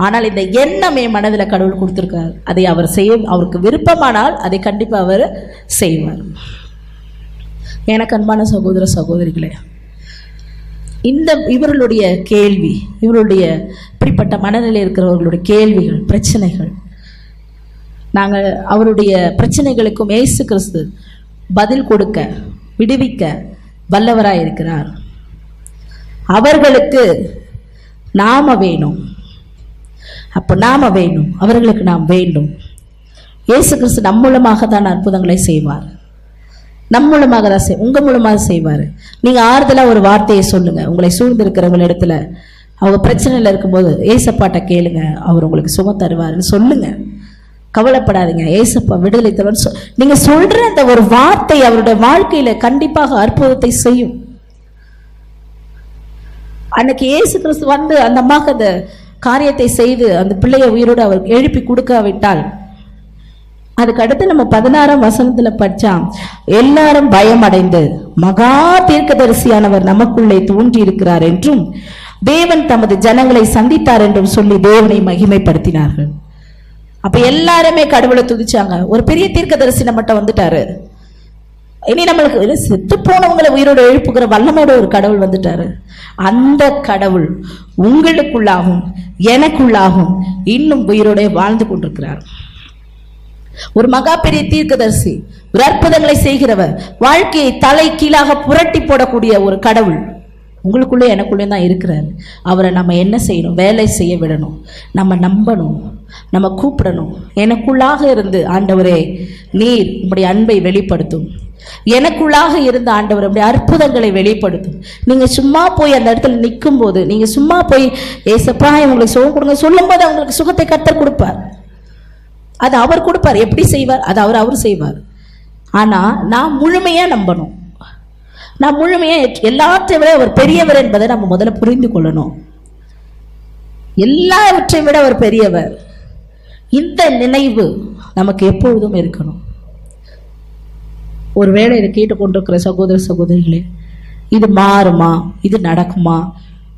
ஆனால் இந்த எண்ணம் என் மனதில் கடவுள் கொடுத்துருக்காரு. அதை அவர் செய்ய அவருக்கு விருப்பமானால் அதை கண்டிப்பாக அவர் செய்வார். எனக்கு அன்பான சகோதர சகோதரிகளே இந்த இவர்களுடைய கேள்வி இவருடைய இப்படிப்பட்ட மனநிலை இருக்கிறவர்களுடைய கேள்விகள் பிரச்சனைகள் நாங்கள் அவருடைய பிரச்சனைகளுக்கும் இயேசு கிறிஸ்து பதில் கொடுக்க விடுவிக்க வல்லவராக இருக்கிறார் அவர்களுக்கு நாம வேணும். அப்போ நாம வேணும் அவர்களுக்கு நாம் வேண்டும். இயேசு கிறிஸ்து நம் மூலமாக தான் அற்புதங்களை செய்வார். நம் மூலமாக தான் செய் உங்கள் மூலமாக செய்வார். நீங்கள் ஆறுதலாக ஒரு வார்த்தையை சொல்லுங்க. உங்களை சூழ்ந்திருக்கிறவங்க இடத்துல அவங்க பிரச்சனையில் இருக்கும்போது ஏசப்பாட்ட கேளுங்க அவர் உங்களுக்கு சுகம் தருவார்னு சொல்லுங்க. கவலைப்படாதீங்க. ஏசப்பா விடுதலை தருவார் சொ- நீங்க சொல்ற அந்த ஒரு வார்த்தை அவருடைய வாழ்க்கையில கண்டிப்பாக அற்புதத்தை செய்யும். அன்னைக்கு இயேசு கிறிஸ்து வந்து அந்த அம்மாக்கு அந்த காரியத்தை செய்து அந்த பிள்ளையை உயிரோடு அவர் எழுப்பி கொடுக்காவிட்டால் அதுக்கு அடுத்து நம்ம பதினாறாம் வசனத்துல படிச்சா எல்லாரும் பயமடைந்து மகா தீர்க்கதரிசியானவர் நமக்குள்ளே தோன்றி இருக்கிறார் என்றும் தேவன் தமது ஜனங்களை சந்தித்தார் என்றும் சொல்லி தேவனை மகிமைப்படுத்தினார்கள். அப்ப எல்லாருமே கடவுளை துதிச்சாங்க. ஒரு பெரிய தீர்க்கதரிசி நம்மகிட்ட வந்துட்டாரு. இனி நம்மளுக்கு செத்து போனவங்களை உயிரோடு எழுப்புகிற வல்லமோட ஒரு கடவுள் வந்துட்டாரு. அந்த கடவுள் உங்களுக்குள்ளாகும் எனக்குள்ளாகும் இன்னும் உயிரோட வாழ்ந்து கொண்டிருக்கிறார். ஒரு மகா பெரிய தீர்க்கதரிசி ஒரு அற்புதங்களை செய்கிறவர் வாழ்க்கையை தலை கீழாக புரட்டி போடக்கூடிய ஒரு கடவுள். உங்களுக்குள்ளே எனக்குள்ளே தான் இருக்கிறார். அவரை நம்ம என்ன செய்யணும்? வேலை செய்ய விடணும். நம்ம நம்பணும். நம்ம கூப்பிடணும். எனக்குள்ளாக இருந்து ஆண்டவரே நீர் உங்களுடைய அன்பை வெளிப்படுத்தும். எனக்குள்ளாக இருந்த ஆண்டவர் அப்படி அற்புதங்களை வெளிப்படுத்தும். நீங்க சும்மா போய் அந்த இடத்துல நிற்கும் போது நீங்க சும்மா போய் ஏசப்பா உங்களுக்கு சுகம் கொடுங்க. சொல்லும்போது அவங்களுக்கு சுகத்தை கத்தர் கொடுப்பார். அது அவர் கொடுப்பார். எப்படி செய்வார்? அது அவர் அவர் செய்வார். ஆனா நான் முழுமையா நம்பணும். நான் முழுமையாக ஏற்று- எல்லாற்றை விட அவர் பெரியவர் என்பதை நம்ம முதல்ல புரிந்து கொள்ளணும். எல்லாவற்றை விட அவர் பெரியவர். இந்த நினைவு நமக்கு எப்பொழுதும் இருக்கணும். ஒருவேளை இதை கேட்டுக்கொண்டிருக்கிற சகோதர சகோதரிகளே இது மாறுமா? இது நடக்குமா?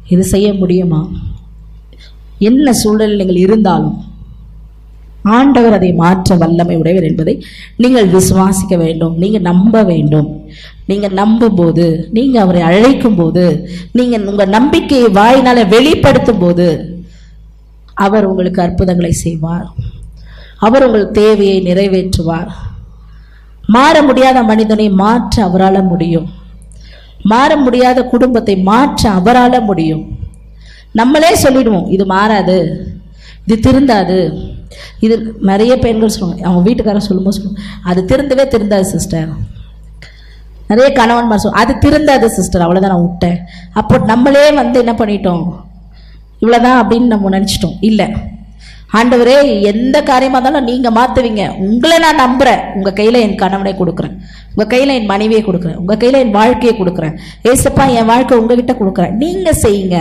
இது செய்ய முடியுமா? என்ன சூழலில் நீங்கள் இருந்தாலும் ஆண்டவர் அதை மாற்ற வல்லமை உடையவர் என்பதை நீங்கள் விசுவாசிக்க வேண்டும் நீங்கள் நம்ப வேண்டும். நீங்கள் நம்பும் போது அவரை அழைக்கும் போது நீங்கள் உங்கள் நம்பிக்கையை வாயினால் வெளிப்படுத்தும் போது அவர் உங்களுக்கு அற்புதங்களை செய்வார். அவர் உங்கள் தேவையை நிறைவேற்றுவார். மாற முடியாத மனிதனை மாற்ற அவரால் முடியும். மாற முடியாத குடும்பத்தை மாற்ற அவரால் முடியும். நம்மளே சொல்லிடுவோம் இது மாறாது. இது திருந்தாது. இது நிறைய பெண்கள் சொல்லுவாங்க. அவங்க வீட்டுக்காரர் சொல்லும்போது சொல்லுவாங்க அது திருந்தவே திருந்தாது சிஸ்டர் நிறைய கணவன்மார் சொல்லுவாங்க அது திருந்தாது சிஸ்டர் அவ்வளோதான் நான் விட்டேன். அப்போ நம்மளே வந்து என்ன பண்ணிட்டோம்? இவ்வளோதான் அப்படின்னு நம்ம நினச்சிட்டோம். இல்லை. ஆண்டவரே எந்த காரியமாக இருந்தாலும் நீங்கள் மாற்றுவீங்க உங்களை நான் நம்புகிறேன் உங்கள் கையில் என் கணவனை கொடுக்குறேன். உங்கள் கையில் என் மனைவியை கொடுக்குறேன். உங்கள் கையில் என் வாழ்க்கையை கொடுக்குறேன். ஏசப்பா என் வாழ்க்கை உங்ககிட்ட கொடுக்குறேன். நீங்கள் செய்யுங்க.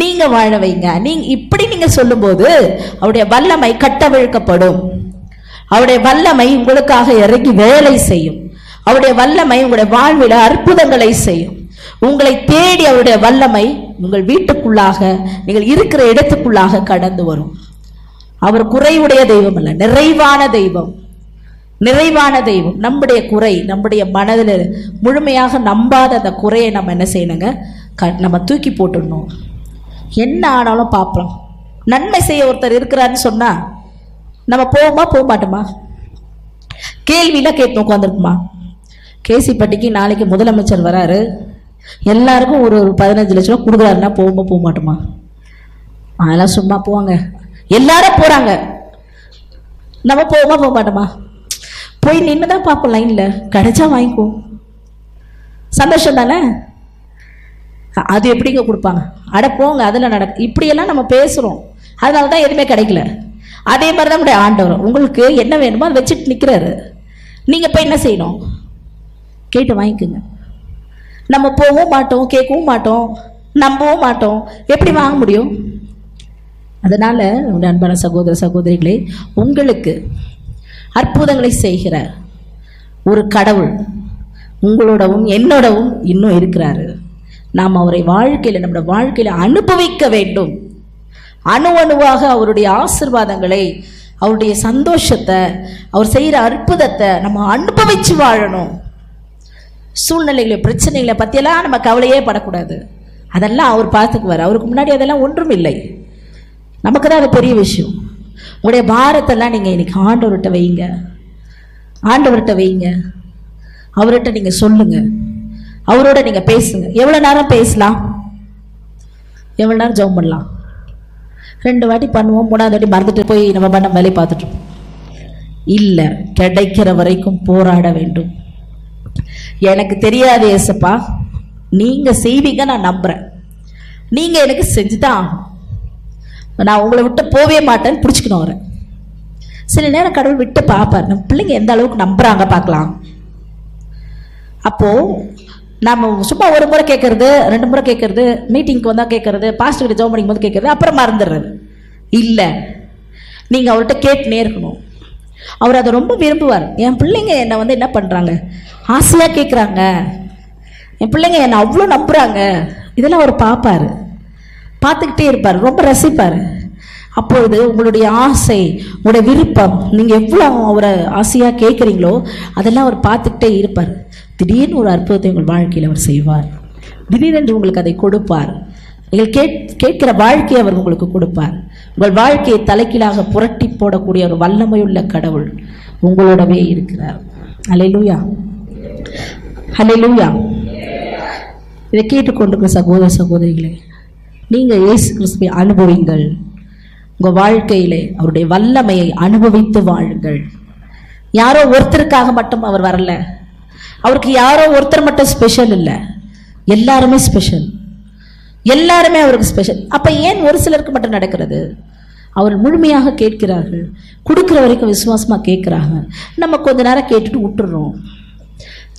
நீங்கள் வாழ வைங்க. நீங்க இப்படி நீங்கள் சொல்லும்போது அவருடைய வல்லமை கட்டவிழ்க்கப்படும். அவருடைய வல்லமை உங்களுக்காக இறங்கி வேலை செய்யும். அவருடைய வல்லமை உங்களுடைய வாழ்வில் அற்புதங்களை செய்யும். உங்களை தேடி அவருடைய வல்லமை உங்கள் வீட்டுக்குள்ளாக நீங்கள் இருக்கிற இடத்துக்குள்ளாக கடந்து வரும். அவர் குறைவுடைய தெய்வம் அல்ல நிறைவான தெய்வம். நிறைவான தெய்வம். நம்முடைய குறை நம்முடைய மனதில் முழுமையாக நம்பாத அந்த குறையை நம்ம என்ன செய்யணுங்க? க நம்ம தூக்கி போட்டுடணும். என்ன ஆனாலும் பார்ப்போம் நன்மை செய்ய ஒருத்தர் இருக்கிறாருன்னு சொன்னா நம்ம போவோமா போக மாட்டோமா கேள்வியில கேட்டு உட்காந்துருக்குமா கேசிப்பட்டிக்கு நாளைக்கு முதலமைச்சர் வராரு. எல்லாருக்கும் ஒரு ஒரு பதினஞ்சு லட்ச ரூபா கொடுக்குறாருன்னா போகுமா போக மாட்டோமா அதெல்லாம் சும்மா போவாங்க. எல்லாரும் போகிறாங்க நம்ம போவோமா போக மாட்டோமா போய் நின்று தான் பார்ப்போம் லைனில் கிடைச்சா வாங்கிக்குவோம். சந்தோஷம் தானே? அது எப்படிங்க கொடுப்பாங்க? அட போங்க அதில் நடக்கு இப்படியெல்லாம் நம்ம பேசுகிறோம் அதனால தான் எதுவுமே கிடைக்கல. அதே மாதிரி தான் நம்முடைய ஆண்டவர். உங்களுக்கு என்ன வேணுமோ அதை வச்சுட்டு நிற்கிறாரு நீங்கள் போய் என்ன செய்யணும்? கேட்டு வாங்கிக்கோங்க. நம்ம போகவும் மாட்டோம் கேட்கவும் மாட்டோம் நம்பவும் மாட்டோம். எப்படி வாங்க முடியும்? அதனால் அன்பான சகோதர சகோதரிகளே உங்களுக்கு அற்புதங்களை செய்கிற ஒரு கடவுள் உங்களோடவும் என்னோடவும் இன்னும் இருக்கிறாரு. நாம் அவரை வாழ்க்கையில் நம்முடைய வாழ்க்கையில் அனுபவிக்க வேண்டும். அணு அணுவாக அவருடைய ஆசிர்வாதங்களை அவருடைய சந்தோஷத்தை அவர் செய்கிற அற்புதத்தை நம்ம அனுபவிச்சு வாழணும். சூழ்நிலைகளை பிரச்சனைகளை பற்றியெல்லாம் நம்ம கவலையே படக்கூடாது. அதெல்லாம் அவர் பார்த்துக்குவார். அவருக்கு முன்னாடி அதெல்லாம் ஒன்றும் இல்லை. நமக்கு தான் அது பெரிய விஷயம். உங்களுடைய பாரத்தெல்லாம் நீங்கள் இன்றைக்கி ஆண்டவர்கிட்ட வைங்க. ஆண்டவர்கிட்ட வைங்க. அவர்கிட்ட நீங்கள் சொல்லுங்கள் அவரோட நீங்கள் பேசுங்க. எவ்வளோ நேரம் பேசலாம்? எவ்வளோ நேரம் ஜெபம் பண்ணலாம்? ரெண்டு வாட்டி பண்ணுவோம். மூணாவது வாட்டி மறந்துட்டு போய் நம்ம பண்ண வேலையை பார்த்துட்டோம் இல்லை கிடைக்கிற வரைக்கும் போராட வேண்டும். எனக்கு தெரியாது ஏசப்பா. நீங்க செய்வீங்க நான் நம்புறேன். நீங்க எனக்கு செஞ்சுதான் நான் உங்களை விட்டு போவே மாட்டேன்னு பிடிச்சிக்கணும் அவரை. சில நேரம் கடவுள் விட்டு பார்ப்பார். நம்ம பிள்ளைங்க எந்த அளவுக்கு நம்புறாங்க பார்க்கலாம். அப்போ நம்ம சும்மா ஒரு முறை கேட்கறது ரெண்டு முறை கேட்கறது மீட்டிங்க்கு வந்தால் கேட்கறது பாஸ்டர் ஜோம் பண்ணிக்கும் போது கேட்கறது அப்புறம் மறந்துடுறது. இல்லை. நீங்கள் அவர்கிட்ட கேட்டுனே இருக்கணும். அவர் அதை ரொம்ப விரும்புவார். என் பிள்ளைங்க என்னை வந்து என்ன பண்ணுறாங்க ஆசையாக கேட்குறாங்க என் பிள்ளைங்க என்னை அவ்வளோ நம்புகிறாங்க இதெல்லாம் அவர் பார்ப்பாரு பார்த்துக்கிட்டே இருப்பார். ரொம்ப ரசிப்பார். அப்பொழுது உங்களுடைய ஆசை உங்களுடைய விருப்பம் நீங்கள் எவ்வளோ அவரை ஆசையாக கேட்குறீங்களோ அதெல்லாம் அவர் பார்த்துக்கிட்டே இருப்பார். திடீர்னு ஒரு அற்புதத்தை உங்கள் வாழ்க்கையில் அவர் செய்வார். திடீரென்று உங்களுக்கு அதை கொடுப்பார். நீங்கள் கேட் கேட்கிற வாழ்க்கையை அவர் உங்களுக்கு கொடுப்பார். உங்கள் வாழ்க்கையை தலைக்கீழாக புரட்டி போடக்கூடிய ஒரு வல்லமையுள்ள கடவுள் உங்களோடவே இருக்கிறார். அலையிலூயா அலையிலூயா இதை கேட்டுக்கொண்டிருக்கிற சகோதர சகோதரிகளே நீங்கள் இயேசு கிறிஸ்துவை அனுபவிங்கள். உங்கள் வாழ்க்கையிலே அவருடைய வல்லமையை அனுபவித்து வாழுங்கள். யாரோ ஒருத்தருக்காக மட்டும் அவர் வரல. அவருக்கு யாரோ ஒருத்தர் மட்டும் ஸ்பெஷல் இல்லை. எல்லாருமே ஸ்பெஷல் எல்லாருமே அவருக்கு ஸ்பெஷல் அப்போ ஏன் ஒரு சிலருக்கு மட்டும் நடக்கிறது? அவர் முழுமையாக கேட்கிறார்கள். கொடுக்குற வரைக்கும் விசுவாசமாக கேட்குறாங்க. நம்ம கொஞ்ச நேரம் கேட்டுட்டு விட்டுறோம்.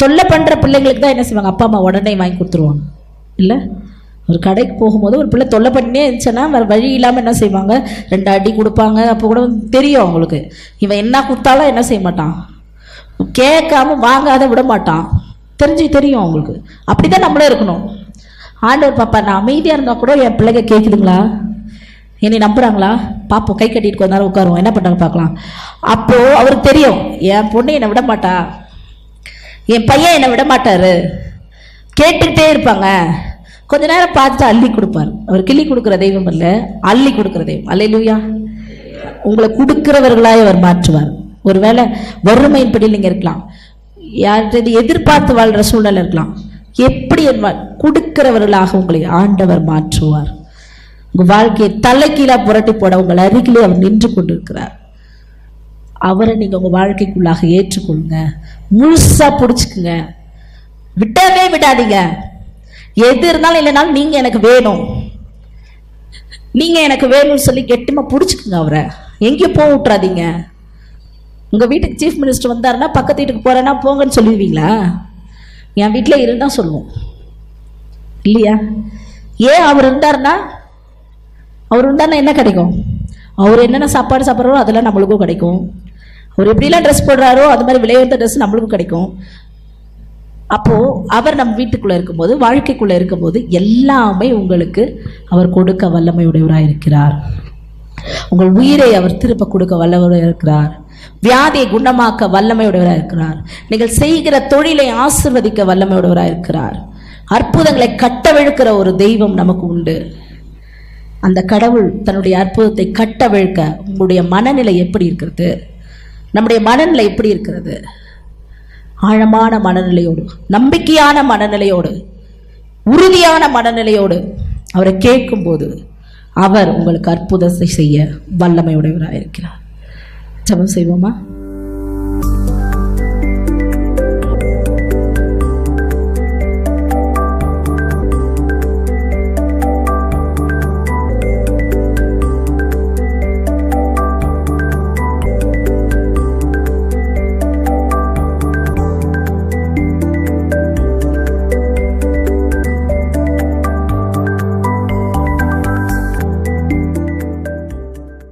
தொல்லை பண்ணுற பிள்ளைங்களுக்கு தான் என்ன செய்வாங்க? அப்பா அம்மா உடனே வாங்கி கொடுத்துருவாங்க. இல்லை? ஒரு கடைக்கு போகும்போது ஒரு பிள்ளை தொல்லை பண்ணியே இருந்துச்சுன்னா வேறு வழி இல்லாமல் என்ன செய்வாங்க? ரெண்டு அடி கொடுப்பாங்க. அப்போ கூட தெரியும் அவங்களுக்கு. இவன் என்ன கொடுத்தாலும் என்ன செய்ய மாட்டான்? கேட்காம வாங்காத விட மாட்டான். தெரிஞ்சு தெரியும் அவங்களுக்கு. அப்படி தான் நம்மளும் இருக்கணும். ஆண்டவர் பாப்பா நான் அமைதியாக இருந்தால் கூட என் பிள்ளைங்க கேட்குதுங்களா என்னை நம்புகிறாங்களா பார்ப்போம் கை கட்டிட்டு கொஞ்ச நேரம் உட்காருவோம். என்ன பண்ணுறாங்க பார்க்கலாம். அப்போது அவருக்கு தெரியும் என் பொண்ணு என்னை விட மாட்டா. என் பையன் என்னை விட மாட்டார். கேட்டுக்கிட்டே இருப்பாங்க. கொஞ்ச நேரம் பார்த்துட்டு அள்ளி கொடுப்பார். அவர் கிள்ளி கொடுக்குற தெய்வம் இல்லை அள்ளி கொடுக்குற தெய்வம். அல்லையிலூயா உங்களை கொடுக்கிறவர்களாய் அவர் மாற்றுவார். ஒருவேளை வறுமையின்படி நீங்கள் இருக்கலாம். யார்கிட்ட எதிர்பார்த்து வாழ்கிற சூழ்நிலை இருக்கலாம். எப்படி கொடுக்கிறவர்களாக உங்களை ஆண்டவர் மாற்றுவார். உங்கள் வாழ்க்கையை தலைக்கீழாக புரட்டி போட உங்கள் அருகிலே அவர் நின்று கொண்டிருக்கிறார். அவரை நீங்கள் உங்கள் வாழ்க்கைக்குள்ளாக ஏற்றுக்கொள்ளுங்க. முழுசாக பிடிச்சிக்குங்க. விட்டவே விடாதீங்க. எது இருந்தாலும் இல்லைனாலும் நீங்கள் எனக்கு வேணும். நீங்கள் எனக்கு வேணும்னு சொல்லி கெட்டிமா பிடிச்சிக்குங்க அவரை. எங்கேயும் போக விட்றாதீங்க உங்கள் வீட்டுக்கு சீஃப் மினிஸ்டர் வந்தாருன்னா பக்கத்து வீட்டுக்கு போகிறேன்னா போங்கன்னு சொல்லிடுவீங்களா? என் வீட்டில் இருந்தால் சொல்லுவோம். இல்லையா? ஏன் அவர் இருந்தாருன்னா அவர் இருந்தாருன்னா என்ன கிடைக்கும்? அவர் என்னென்ன சாப்பாடு சாப்பிட்றாரோ அதெல்லாம் நம்மளுக்கும் கிடைக்கும். அவர் எப்படிலாம் ட்ரெஸ் போடுறாரோ அது மாதிரி விலையுயர்ந்த ட்ரெஸ் நம்மளுக்கும் கிடைக்கும். அப்போது அவர் நம் வீட்டுக்குள்ளே இருக்கும்போது வாழ்க்கைக்குள்ளே இருக்கும்போது எல்லாமே உங்களுக்கு அவர் கொடுக்க வல்லமையுடையவராக இருக்கிறார் உங்கள் உயிரை அவர் திருப்ப கொடுக்க வல்லவராக இருக்கிறார் வியாதியை குணமாக்க வல்லமையுடையவராக இருக்கிறார். நீங்கள் செய்கிற தொழிலை ஆசிர்வதிக்க வல்லமையுடையவராக இருக்கிறார். அற்புதங்களை கட்டவிழுக்கிற ஒரு தெய்வம் நமக்கு உண்டு. அந்த கடவுள் தன்னுடைய அற்புதத்தை கட்டவிழ்க்க உங்களுடைய மனநிலை எப்படி இருக்கிறது? நம்முடைய மனநிலை எப்படி இருக்கிறது? ஆழமான மனநிலையோடு நம்பிக்கையான மனநிலையோடு உறுதியான மனநிலையோடு அவரை கேட்கும்போது அவர் உங்களுக்கு அற்புதத்தை செய்ய வல்லமையுடையவராக இருக்கிறார். ஜெபம் செய்வோமா